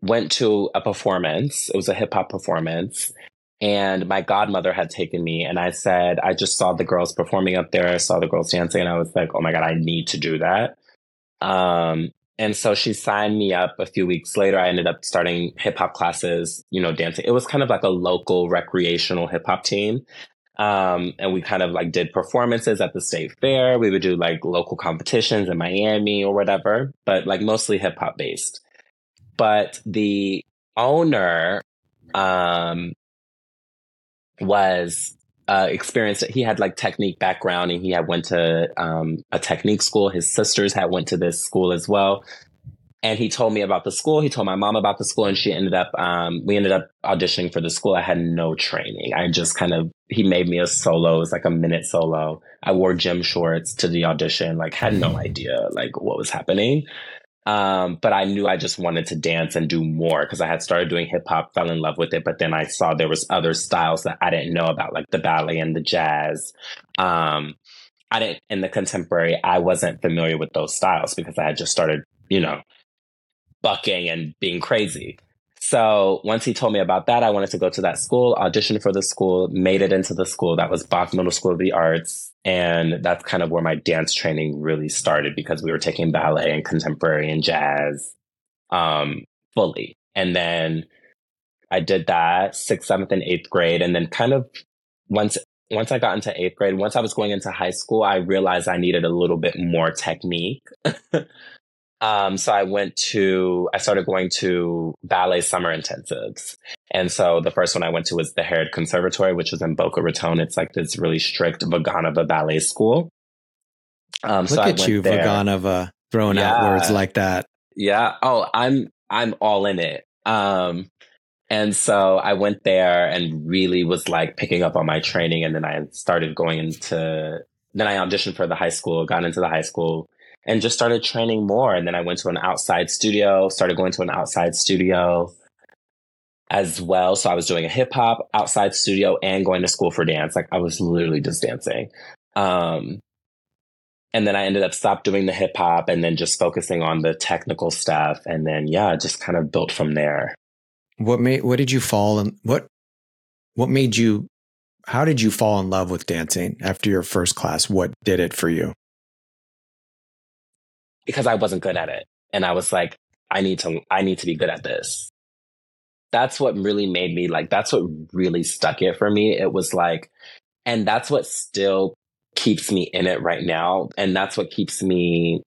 went to a performance. It was a hip hop performance and my godmother had taken me and I said, I just saw the girls performing up there. I saw the girls dancing and I was like, oh my God, I need to do that. Um, and so she signed me up a few weeks later. I ended up starting hip hop classes, you know, dancing. It was kind of like a local recreational hip hop team. Um, and we kind of like did performances at the state fair. We would do like local competitions in Miami or whatever, but like mostly hip hop based. But the owner, um, was uh, experienced. He had like technique background, and he had went to um, a technique school. His sisters had went to this school as well, and he told me about the school. He told my mom about the school, and she ended up. Um, we ended up auditioning for the school. I had no training. I just kind of he made me a solo. It was like a minute solo. I wore gym shorts to the audition. Like had no idea like what was happening. Um, but I knew I just wanted to dance and do more because I had started doing hip hop, fell in love with it. But then I saw there was other styles that I didn't know about, like the ballet and the jazz. Um, I didn't in the contemporary. I wasn't familiar with those styles because I had just started, you know, bucking and being crazy. So once he told me about that, I wanted to go to that school, audition for the school, made it into the school. That was Bak Middle School of the Arts. And that's kind of where my dance training really started because we were taking ballet and contemporary and jazz um, fully. And then I did that sixth, seventh, and eighth grade. And then kind of once once I got into eighth grade, once I was going into high school, I realized I needed a little bit more technique. Um, so I went to, I started going to ballet summer intensives. And so the first one I went to was the Harid Conservatory, which was in Boca Raton. It's like this really strict Vaganova ballet school. Um, Look so at you, there. Vaganova, throwing yeah. out words like that. Yeah. Oh, I'm, I'm all in it. Um, and so I went there and really was like picking up on my training. And then I started going into, then I auditioned for the high school, got into the high school, and just started training more. And then I went to an outside studio, started going to an outside studio as well. So I was doing a hip hop outside studio and going to school for dance. Like I was literally just dancing. Um, and then I ended up stop doing the hip hop and then just focusing on the technical stuff. And then, yeah, just kind of built from there. What made, what did you fall in? What, what made you, how did you fall in love with dancing after your first class? What did it for you? Because I wasn't good at it. And I was like, I need to, I need to be good at this. That's what really made me like, that's what really stuck it for me. It was like, and that's what still keeps me in it right now. And that's what keeps me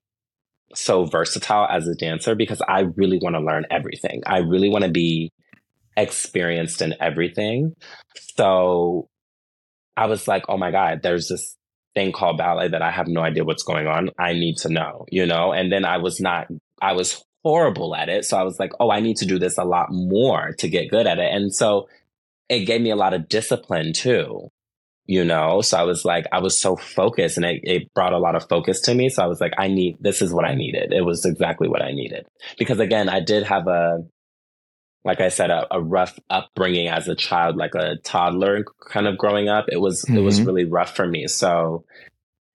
so versatile as a dancer because I really want to learn everything. I really want to be experienced in everything. So I was like, oh my God, there's this thing called ballet that I have no idea what's going on. I need to know, you know? And then I was not, I was horrible at it. So I was like, oh, I need to do this a lot more to get good at it. And so it gave me a lot of discipline too, you know? So I was like, I was so focused and it, it brought a lot of focus to me. So I was like, I need, this is what I needed. It was exactly what I needed. Because again, I did have a, like I said, a, a, rough upbringing as a child, like a toddler kind of growing up. It was, mm-hmm. it was mm-hmm. really rough for me. So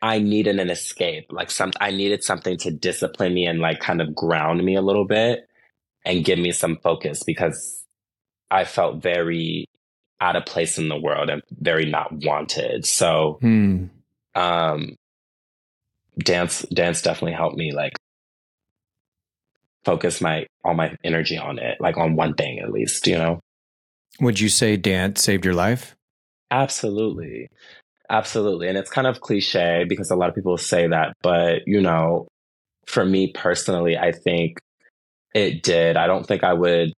I needed an escape. Like some, I needed something to discipline me and like kind of ground me a little bit and give me some focus because I felt very out of place in the world and very not wanted. So, hmm. um, dance, dance definitely helped me like focus my all my energy on it, like on one thing at least, you know. Would you say dance saved your life? Absolutely. Absolutely. And it's kind of cliche because a lot of people say that, but you know, for me personally, I think it did. I don't think I would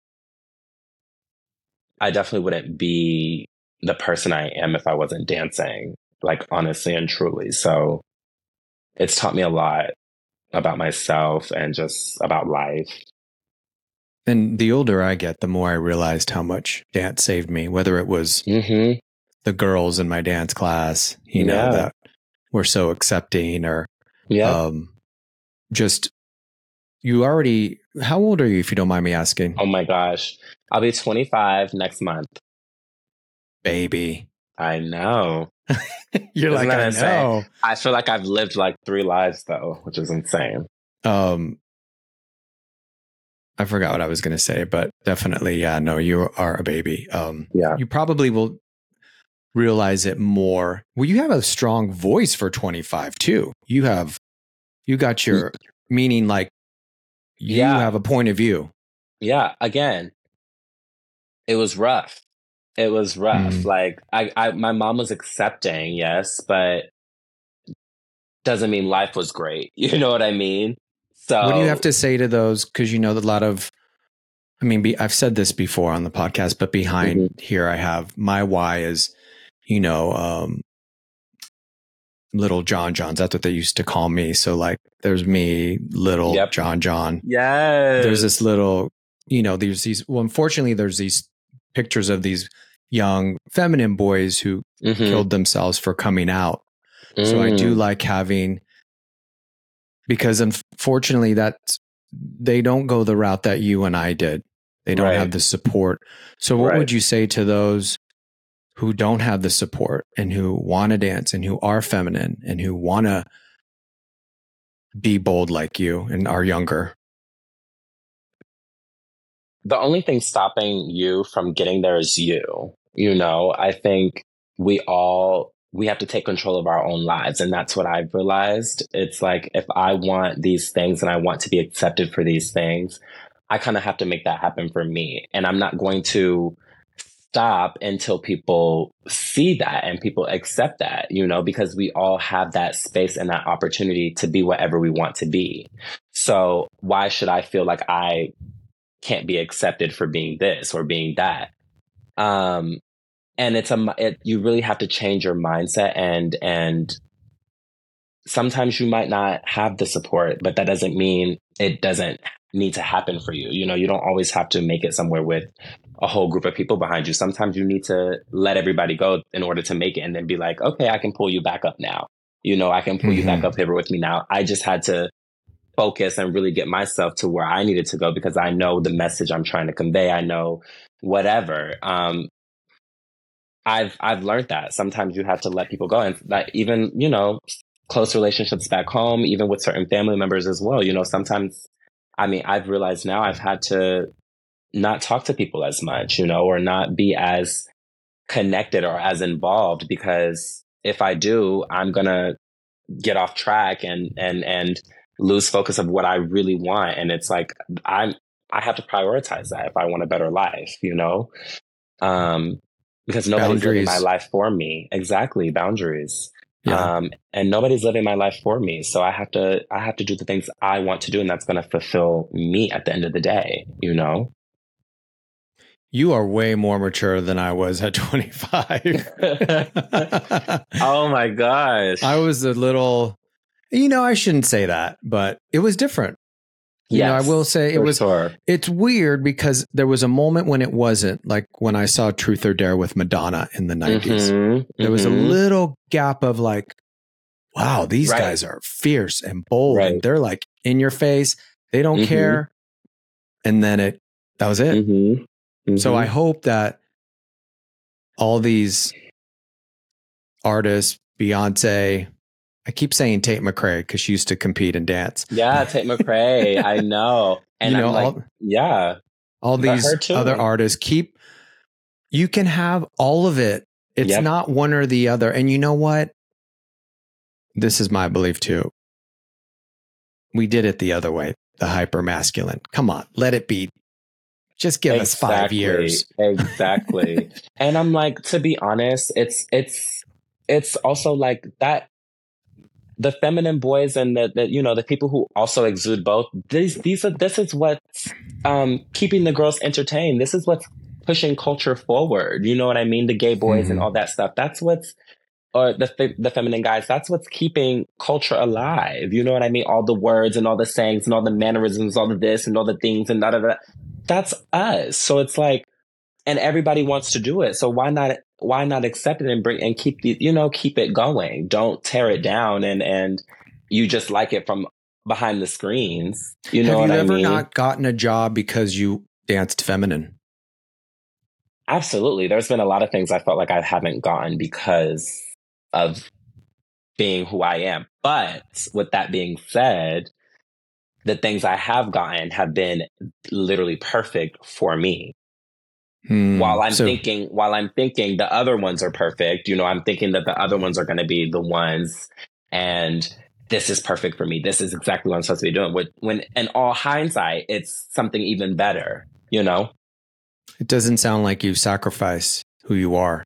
I definitely wouldn't be the person I am if I wasn't dancing, like honestly and truly. So it's taught me a lot about myself and just about life. And the older I get, the more I realized how much dance saved me, whether it was Mm-hmm. the girls in my dance class, you know, that were so accepting or Yeah. um, just you already, how old are you, if you don't mind me asking? oh my gosh. I'll be 25 next month. Baby. I know. You're Isn't like, I insane? know. I feel like I've lived like three lives though, which is insane. Um, I forgot what I was going to say, but definitely, yeah, no, you are a baby. Um, Yeah. you probably will realize it more. Well, you have a strong voice for 25 too. You have, you got your meaning like you Yeah. have a point of view. Yeah. Again, it was rough. It was rough. Mm. Like I, I, my mom was accepting, yes, but doesn't mean life was great. You know what I mean? So What do you have to say to those? Because you know that a lot of, I mean, be, I've said this before on the podcast, but behind Mm-hmm. here I have my why is, you know, um, little John Johns. That's what they used to call me. So like, there's me, little Yep. John John. Yes. There's this little, you know, there's these. Well, unfortunately, there's these pictures of these young feminine boys who Mhm. killed themselves for coming out. So I do Mm. like having because unfortunately that they don't go the route that you and I did. They don't Right. have the support. So what Right. would you say to those who don't have the support and who want to dance and who are feminine and who want to be bold like you and are younger? The only thing stopping you from getting there is you. You know, I think we all we have to take control of our own lives and that's what I've realized. It's like if I want these things and I want to be accepted for these things, I kind of have to make that happen for me. And I'm not going to stop until people see that and people accept that, you know, because we all have that space and that opportunity to be whatever we want to be. So why should I feel like I can't be accepted for being this or being that? Um, and it's a it, you really have to change your mindset and and sometimes you might not have the support but that doesn't mean it doesn't need to happen for you you know you don't always have to make it somewhere with a whole group of people behind you sometimes you need to let everybody go in order to make it and then be like okay i can pull you back up now you know i can pull you back Mhm. up here with me now i just had to focus and really get myself to where i needed to go because i know the message i'm trying to convey i know whatever um I've I've learned that sometimes you have to let people go, and that even you know close relationships back home, even with certain family members as well. You know, sometimes I mean I've realized now I've had to not talk to people as much, you know, or not be as connected or as involved because if I do, I'm gonna get off track and and and lose focus of what I really want, and it's like I'm I have to prioritize that if I want a better life, you know. Um, because nobody's living my life for me. Exactly, boundaries. Yeah. Um, and nobody's living my life for me. So I have to I have to do the things I want to do and that's gonna fulfill me at the end of the day, you know? you are way more mature than I was at 25. oh my gosh. I was a little, you know, I shouldn't say that, but it was different. You know, I will say it was sure. It's weird because there was a moment when it wasn't like when I saw Truth or Dare with Madonna in the 90s. Mhm, There was a mhm. little gap of like, wow, these Right. guys are fierce and bold and they're like in your face. They don't Mhm. care. And then it, that was it. Mhm, So mhm. I hope that all these artists, Beyonce, I keep saying Tate McRae because she used to compete in dance. Yeah, Tate McRae. I know. And you know, I'm like, all, yeah. all these other artists keep you can have all of it it's Yep. not one or the other and you know what this is my belief too we did it the other way the hyper masculine come on let it be just give us five years Exactly. and I'm like, to be honest, it's it's it's also like that the feminine boys and the, the you know the people who also exude both these these are this is what's um keeping the girls entertained this is what's pushing culture forward. You know what I mean? The gay boys Mm-hmm. and all that stuff. That's what's or the the feminine guys. That's what's keeping culture alive. You know what I mean? All the words and all the sayings and all the mannerisms, all the this and all the things and da da da. That's us. So it's like, and everybody wants to do it. So why not? Why not accept it and bring and keep the you know keep it going? Don't tear it down and and you just like it from behind the screens. You know Have what you I ever mean? not gotten a job because you danced feminine? Absolutely. There's been a lot of things I felt like I haven't gotten because of being who I am. But with that being said, the things I have gotten have been literally perfect for me. Hmm. While I'm So- thinking, while I'm thinking the other ones are perfect, you know, I'm thinking that the other ones are going to be the ones and this is perfect for me. This is exactly what I'm supposed to be doing. When, when in all hindsight, it's something even better, you know? it doesn't sound like you sacrifice who you are.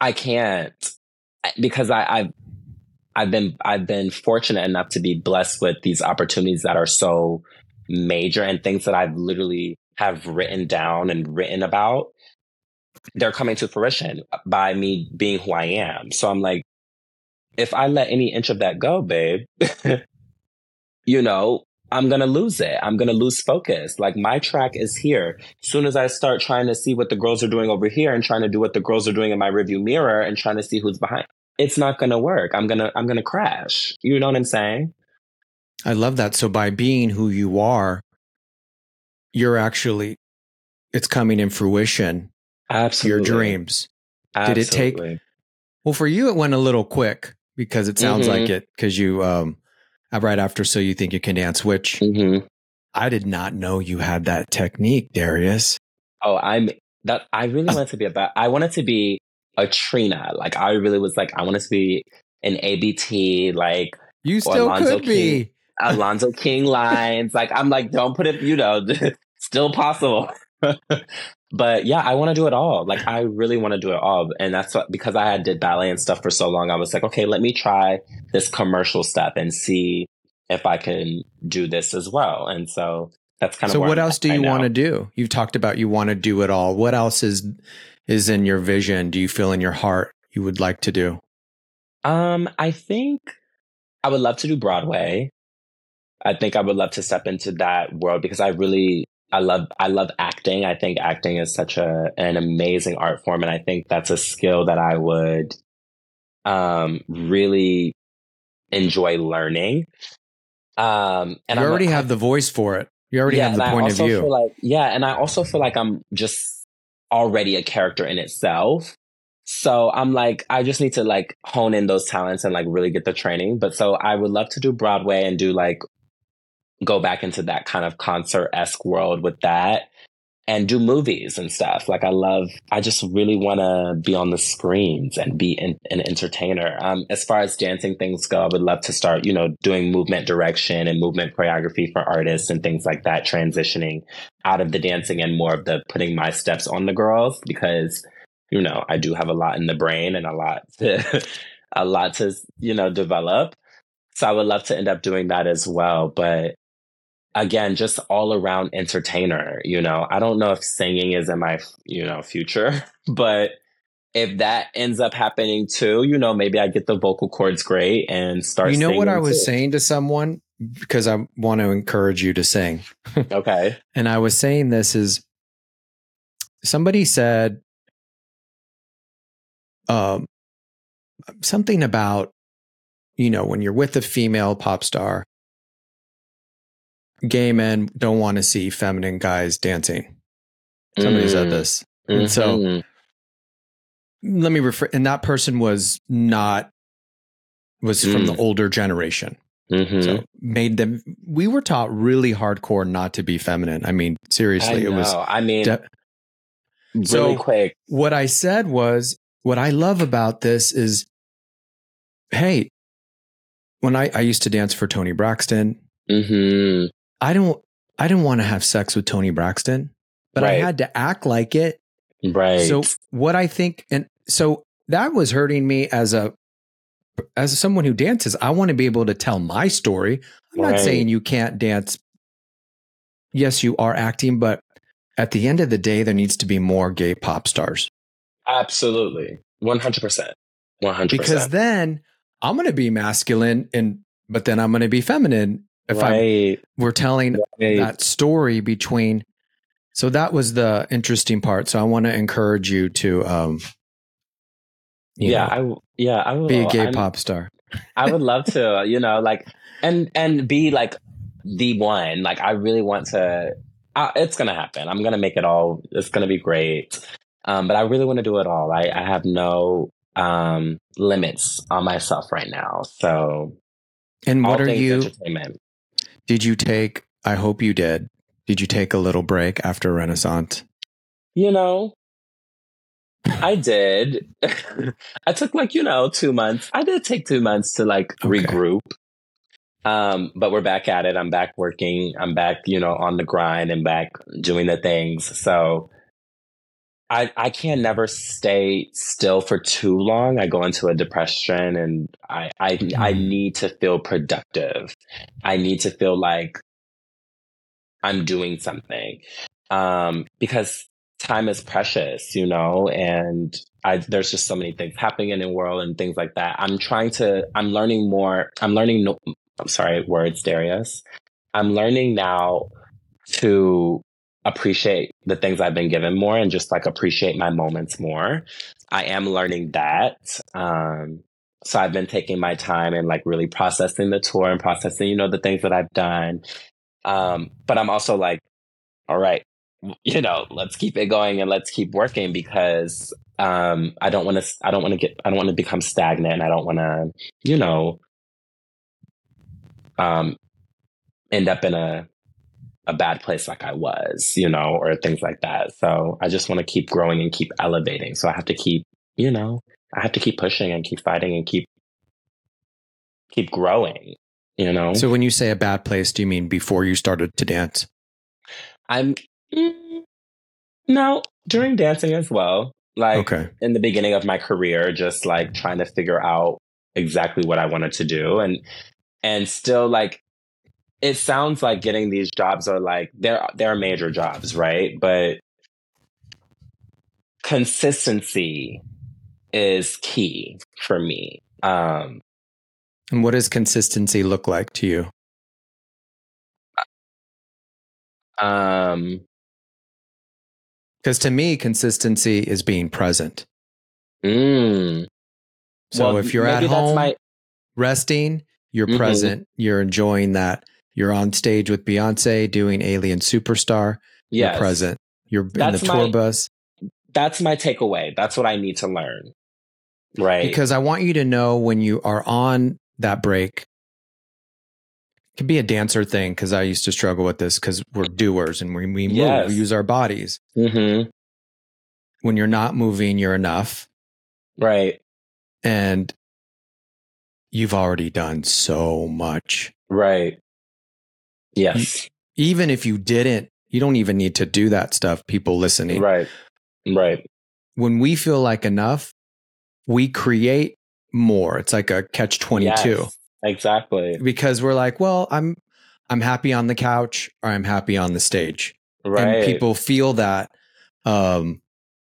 I can't because I, I've I've been I've been fortunate enough to be blessed with these opportunities that are so major and things that I've literally have written down and written about. They're coming to fruition by me being who I am. So I'm like, if I let any inch of that go, babe, you know, I'm gonna lose it. I'm gonna lose focus. Like my track is here. soon as I start trying to see what the girls are doing over here and trying to do what the girls are doing in my review mirror and trying to see who's behind, it's not gonna work. I'm gonna I'm gonna crash. You know what I'm saying? I love that. So by being who you are, you're actually it's coming in fruition. Absolutely. Your dreams. Did it take- Well, for you, it went a little quick because it sounds Mhm. like it because you um right after so you think you can dance, which Mhm. I did not know you had that technique, Darius. Oh, I'm that. I really wanted to be about. I wanted to be a Trina. Like I really was like I wanted to be an ABT. Like You still could be. Alonzo King lines. Like I'm like, don't put it, you know, still possible. but yeah, I want to do it all. Like I really want to do it all. And that's what because I had did ballet and stuff for so long, I was like, okay, let me try this commercial stuff and see if I can do this as well. And so that's kind of So what I'm else do you want to do? You've talked about you want to do it all. What else is is in your vision? Do you feel in your heart you would like to do? Um, I think I would love to do Broadway. I think I would love to step into that world because I really I love I love acting. I think acting is such a an amazing art form and I think that's a skill that I would um really enjoy learning. Um and you I'm- already I- have the voice for it. You already have and the I point of view. Feel like, yeah, and I also feel like I'm just already a character in itself. So I'm like, I just need to like hone in those talents and like really get the training. But so I would love to do Broadway and do like go back into that kind of concert esque world with that and do movies and stuff. Like I love, I just really want to be on the screens and be in, an entertainer. Um, as far as dancing things go, I would love to start, you know, doing movement direction and movement choreography for artists and things like that, transitioning out of the dancing and more of the putting my steps on the girls because, you know, I do have a lot in the brain and a lot to, a lot to, you know, develop. So I would love to end up doing that as well. But again, just all around entertainer, you know, I don't know if singing is in my, you know, future, but if that ends up happening too, you know, maybe I get the vocal cords great and start you know what I was too. saying to someone because I want to encourage you to sing. Okay. And I was saying this is somebody said um, something about, you know, when you're with a female pop star, gay men don't want to see feminine guys dancing. Somebody said Mm, this. And so- mhm. Let me refer, and that person was not, was from the Mm. older generation. Mhm. So made them, we were taught really hardcore not to be feminine. I mean, I seriously, it was. I mean, de- really So- quick. what I said was, what I love about this is, hey, when I, I used to dance for Toni Braxton, hmm I don't, I didn't want to have sex with Toni Braxton, but I had to act like it. Right. So what I think, and so that was hurting me as a, as someone who dances. I want to be able to tell my story. I'm not Right. saying you can't dance. Yes, you are acting, but at the end of the day, there needs to be more gay pop stars. Absolutely. 100%. 100%. Because then I'm going to be masculine and but then I'm going to be feminine if right. I we're telling right. that story between so that was the interesting part. So I want to encourage you to um you yeah, know, I yeah, I will be a gay I'm- pop star. I would love to, you know, like and and be like the one. Like I really want to. Uh, it's gonna happen. I'm gonna make it all. It's gonna be great. Um, but I really want to do it all. I, I have no um limits on myself right now. So And what are you entertainment. Did you take I hope you did. Did you take a little break after Renaissance? You know, I did. I took like you know two months. I did take two months to like Okay. regroup. Um, but we're back at it. I'm back working. I'm back, you know, on the grind and back doing the things. So I I can never stay still for too long. I go into a depression and I I I Mhm. need to feel productive. I need to feel like I'm doing something. Um, because time is precious, you know, and I, there's just so many things happening in the world and things like that. I'm trying to, I'm learning more. I'm learning, no, I'm sorry, words, Darius. I'm learning now to appreciate the things I've been given more and just like appreciate my moments more. I am learning that. Um, so I've been taking my time and like really processing the tour and processing, you know, the things that I've done. Um, but I'm also like, all right, you know, let's keep it going and let's keep working because um, I don't want to. I don't want to get. I don't want to become stagnant. and I don't want to, you know, um, end up in a a bad place like I was, you know, or things like that. So I just want to keep growing and keep elevating. So I have to keep, you know, I have to keep pushing and keep fighting and keep keep growing. You know, So when you say a bad place, do you mean before you started to dance? I'm mm, no during dancing as well. Like Okay. in the beginning of my career, just like trying to figure out exactly what I wanted to do, and and still like it sounds like getting these jobs are like they're they're major jobs, right? But consistency is key for me. Um, And what does consistency look like to you? um, Because to me, consistency is being present. mm, So well, if you're at home my- resting, you're Mhm. present, you're enjoying that. You're on stage with Beyonce doing Alien Superstar. yes, You're present. You're in That's the tour my- bus. that's my takeaway. That's what I need to learn. Right. Because I want you to know when you are on that break, it can be a dancer thing because I used to struggle with this because we're doers and we, we move, Yes. we use our bodies. hmm When you're not moving, you're enough. Right. And you've already done so much. Right. Yes. Even if you didn't, you don't even need to do that stuff, people listening. Right. Right. When we feel like enough, we create more. It's like a catch 22 Yes, exactly. because we're like, well, I'm I'm happy on the couch or I'm happy on the stage. Right. And people feel that um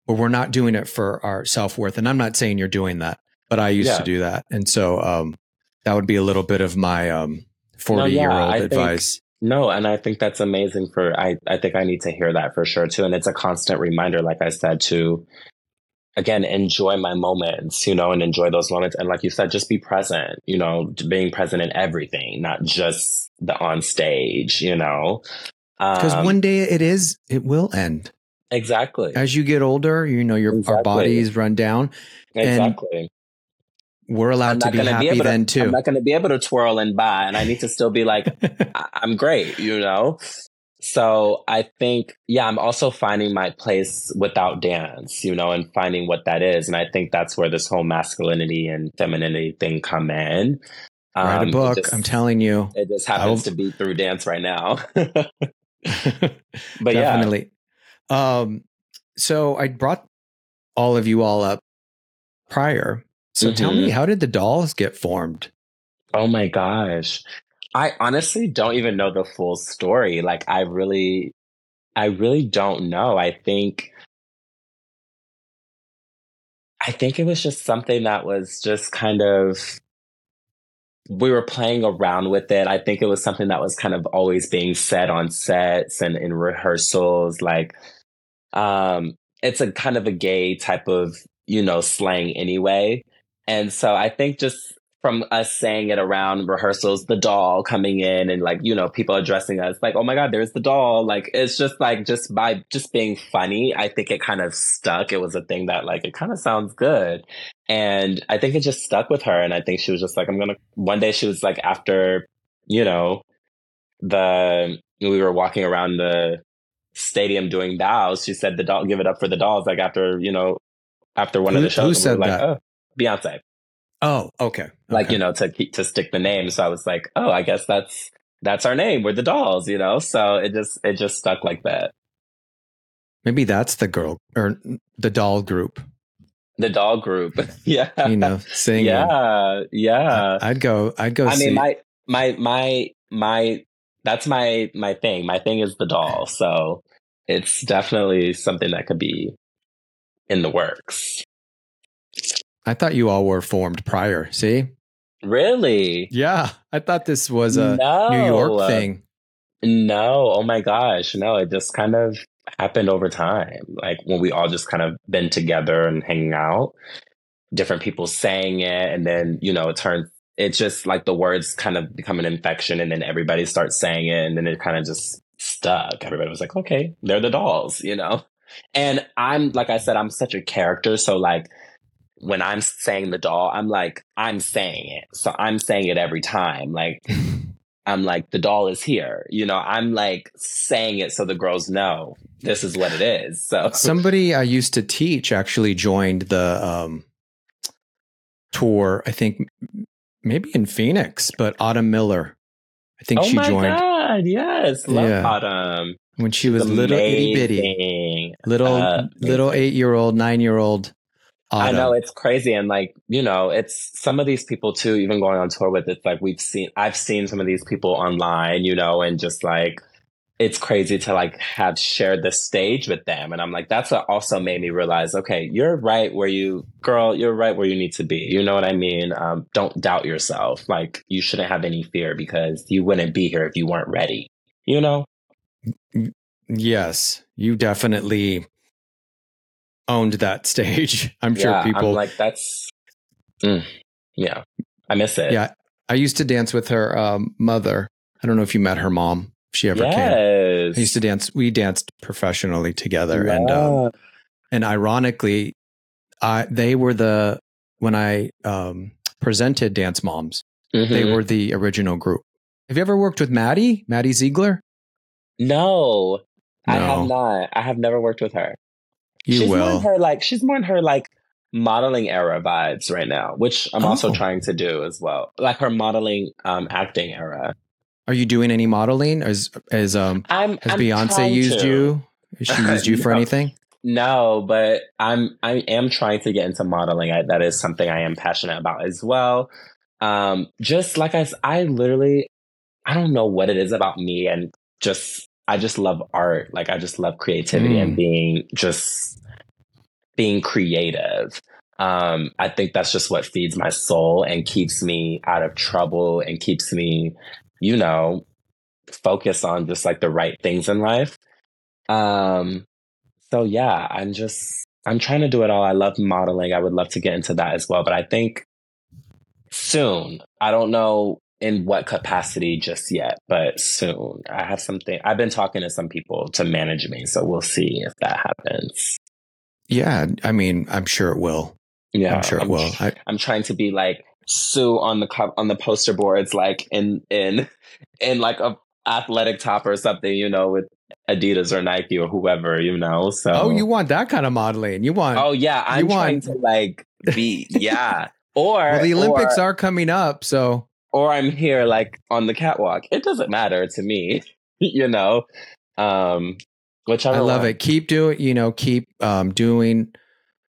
but we're not doing it for our self-worth. And I'm not saying you're doing that, but I used Yeah. to do that. And so um that would be a little bit of my um 40 year old I think- advice. No, and I think that's amazing for I I think I need to hear that for sure too and it's a constant reminder like I said to again enjoy my moments, you know, and enjoy those moments and like you said just be present, you know, being present in everything, not just the on stage, you know. Because Um, one day it is, it will end. exactly. As you get older, you know, your our bodies run down. Exactly. We're allowed to be happy to, then too. I'm not going to be able to twirl and buy, and I need to still be like, I'm great, you know? So I think, yeah, I'm also finding my place without dance, you know, and finding what that is. And I think that's where this whole masculinity and femininity thing come in. Write Um, a book. just- I'm telling you. It just happens will- to be through dance right now. but yeah. Definitely. Um, so I brought all of you all up prior. So tell Mhm. me, how did the dolls get formed? Oh my gosh. I honestly don't even know the full story. Like I really I really don't know. I think I think it was just something that was just kind of we were playing around with it. I think it was something that was kind of always being said on sets and in rehearsals. Like, um, it's a kind of a gay type of, you know, slang anyway. And so I think just from us saying it around rehearsals, the doll coming in and like, you know, people addressing us like, oh my God, there's the doll. Like, it's just like, just by just being funny, I think it kind of stuck. It was a thing that like, it kind of sounds good. And I think it just stuck with her. And I think she was just like, I'm going to, one day she was like, after, you know, the, we were walking around the stadium doing bows, she said the doll, give it up for the dolls. Like after, you know, after one Who- of the shows, who said like, that? oh, Beyonce Oh, okay. like Okay. you know to keep to stick the name so i was like oh i guess that's that's our name we're the dolls you know so it just it just stuck like that maybe that's the girl or the doll group. the doll group yeah You know, singing. yeah yeah I'd go. I'd go i see. mean my my my my that's my my thing my thing is the doll so it's definitely something that could be in the works I thought you all were formed prior. See? really Yeah, I thought this was a no. New York thing. No, oh my gosh, no, it just kind of happened over time. Like when we all just kind of been together and hanging out, different people saying it, and then, you know, it turns, it's just like the words kind of become an infection, and then everybody starts saying it, and then it kind of just stuck. Everybody was like, okay, they're the dolls, you know? And I'm, like I said, I'm such a character. So, like, when I'm saying the doll, I'm like, I'm saying it. So I'm saying it every time. Like, I'm like, the doll is here. You know, I'm like saying it so the girls know this is what it is. So Somebody I used to teach actually joined the um, tour. I think maybe in Phoenix, but Autumn Miller. I think oh she my joined god, yes, love Yeah. Autumn. when she was little itty bitty, little Uh, little eight year old, nine year old. I know it's crazy, and like you know, it's some of these people too. Even going on tour with it's like we've seen, I've seen some of these people online, you know, and just like it's crazy to like have shared the stage with them, and I'm like, that's what also made me realize, okay, you're right where you, girl, you're right where you need to be. You know what I mean? Um, don't doubt yourself. Like you shouldn't have any fear because you wouldn't be here if you weren't ready. You know? Yes, you definitely owned that stage. I'm sure yeah, people. I'm like that's, mm, yeah, I miss it. yeah, I used to dance with her um, mother. I don't know if you met her mom. If she ever came. I used to dance. We danced professionally together, and um, and ironically, I they were the when I um, presented Dance Moms. They Mhm. were the original group. Have you ever worked with Maddie? Maddie Ziegler? No, I have not. I have never worked with her. You she's more in her like she's more in her like modeling era vibes right now, which I'm also Oh. trying to do as well. Like her modeling um acting era. Are you doing any modeling? As as um I'm has I'm Beyonce used to. you? Has she used you for No. anything? No, but I'm I am trying to get into modeling. I, that is something I am passionate about as well. Um, just like I, I literally, I don't know what it is about me, and just I just love art. Like I just love creativity Mm. and being just being creative. Um, I think that's just what feeds my soul and keeps me out of trouble and keeps me, you know, focused on just like the right things in life. Um, so yeah, I'm just I'm trying to do it all. I love modeling. I would love to get into that as well, but I think soon. I don't know in what capacity just yet, but soon. I have something. I've been talking to some people to manage me, so we'll see if that happens. Yeah, I mean, I'm sure it will. Yeah, I'm sure it I'm, will. I, I'm trying to be like Sue on the co- on the poster boards, like in in in like a athletic top or something, you know, with Adidas or Nike or whoever, you know. So oh, you want that kind of modeling? You want? Oh yeah, I'm trying want- to like be yeah. Or well, the Olympics or, are coming up, so or I'm here like on the catwalk. It doesn't matter to me, you know. Um whichever I love one. it. Keep doing. You know, keep um doing.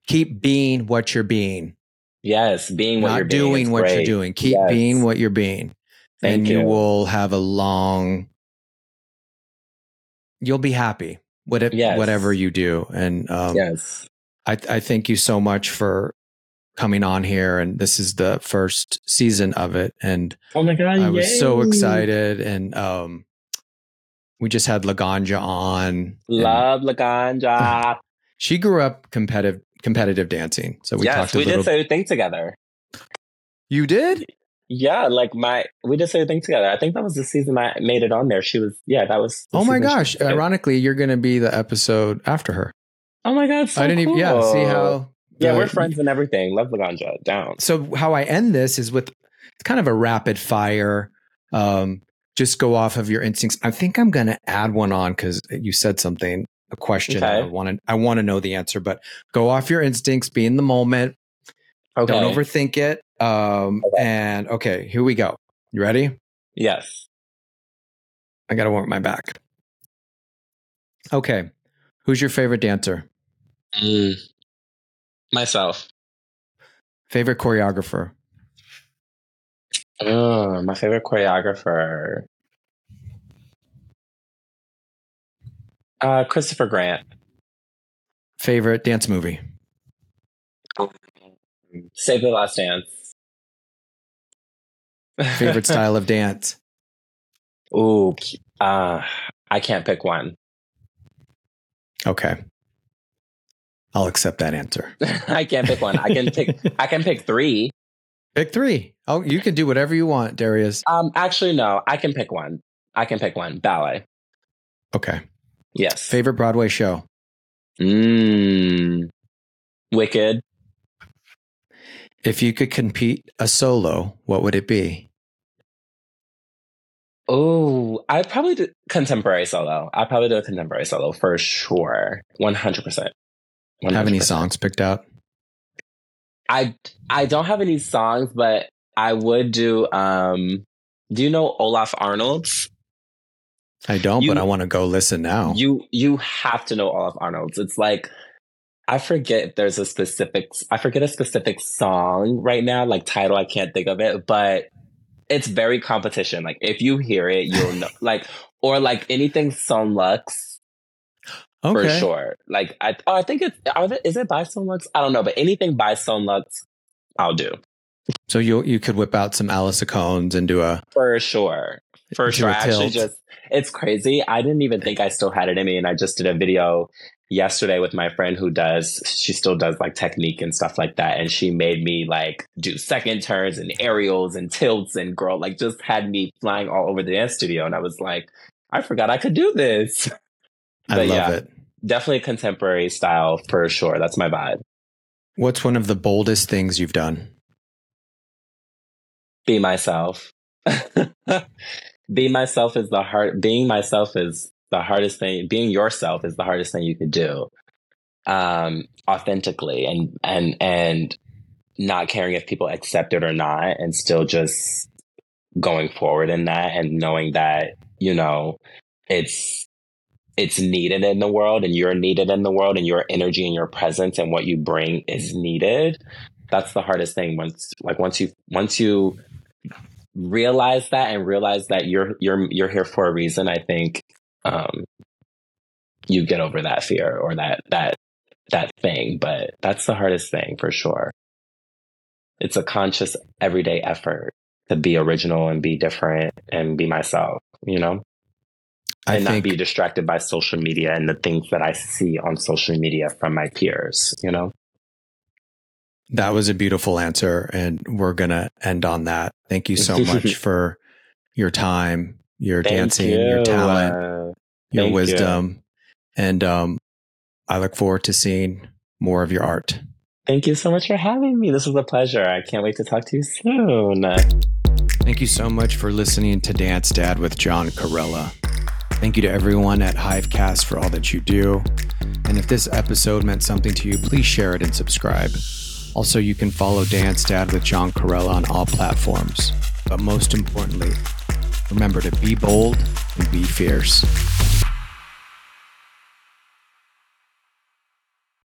Keep being what you're being, Yes, being what not you're doing is what you're doing. Keep Yes. being what you're being, Thank and you you. will have a long. You'll be happy. what it, Yes. whatever you do. And um, yes. I, I thank you so much for coming on here. And this is the first season of it. And Oh my god! I was so excited. And um, we just had Laganja on. and Love Laganja. She grew up competitive competitive dancing. So we yes, talked a we little. did say thing together. you did? Yeah, like my we did say a thing together. I think that was the season I made it on there. She was yeah, that was. Oh my gosh! Ironically, you're going to be the episode after her. Oh my god! So I didn't even. Yeah. See how? Yeah, the- we're friends and everything. Love Laganja. Down. so how I end this is with it's kind of a rapid fire. Um, just go off of your instincts. I think I'm going to add one on because you said something, a question. Okay. I want to I want to know the answer, but go off your instincts. Be in the moment. Okay. Don't overthink it. Um, Okay. and okay, here we go. You ready? Yes. I got to warm my back. Okay, who's your favorite dancer? Mm. Myself. Favorite choreographer? Oh, my favorite choreographer. Uh, Christopher Grant. Favorite dance movie? Save the Last Dance. Favorite style of dance? Ooh, uh, I can't pick one. Okay. I'll accept that answer. I can't pick one. I can pick. I can pick three. Pick three. Oh, you can do whatever you want, Darius. Um, actually, no. I can pick one. I can pick one. Ballet. Okay. Yes. Favorite Broadway show? Mmm. Wicked. If you could compete a solo, what would it be? Oh, I'd probably do contemporary solo. I'd probably do a contemporary solo for sure. One hundred percent. Have any songs picked out? I I don't have any songs, but I would do. Um, do you know Olaf Arnalds? I don't, You- but I want to go listen now. You you have to know Olaf Arnalds. It's like I forget if there's a specific I forget a specific song right now, like title, I can't think of it, but it's very competition. Like if you hear it, you'll know like or like anything Son Lux for sure. Like I oh I think it's are they, is it by Lux? I don't know, but anything by Lux, I'll do. So you you could whip out some à la secondes and do a For sure. For sure. I actually just it's crazy. I didn't even think I still had it in me. And I just did a video yesterday with my friend who does she still does like technique and stuff like that. And she made me like do second turns and aerials and tilts and girl like just had me flying all over the dance studio. And I was like, I forgot I could do this. I But love yeah. it. Definitely contemporary style for sure. That's my vibe. What's one of the boldest things you've done? be myself. be myself is the hard being myself is the hardest thing being yourself is the hardest thing you could do. Um authentically and and and not caring if people accept it or not and still just going forward in that and knowing that, you know, it's it's needed in the world and you're needed in the world and your energy and your presence and what you bring is needed. That's the hardest thing once like once you once you realize that and realize that you're you're you're here for a reason i think um you get over that fear or that that that thing but that's the hardest thing for sure it's a conscious everyday effort to be original and be different and be myself you know I and not be distracted by social media and the things that i see on social media from my peers you know that was a beautiful answer, and we're gonna end on that. Thank you so much for your time, your Thank dancing, your talent, Uh, your thank you. wisdom, and um, I look forward to seeing more of your art. thank you so much for having me this was a pleasure i can't wait to talk to you soon Thank you so much for listening to Dance Dad with John Corella. Thank you to everyone at Hivecast for all that you do. And if this episode meant something to you, please share it and subscribe. Also, you can follow Dance Dad with John Corella on all platforms. But most importantly, remember to be bold and be fierce.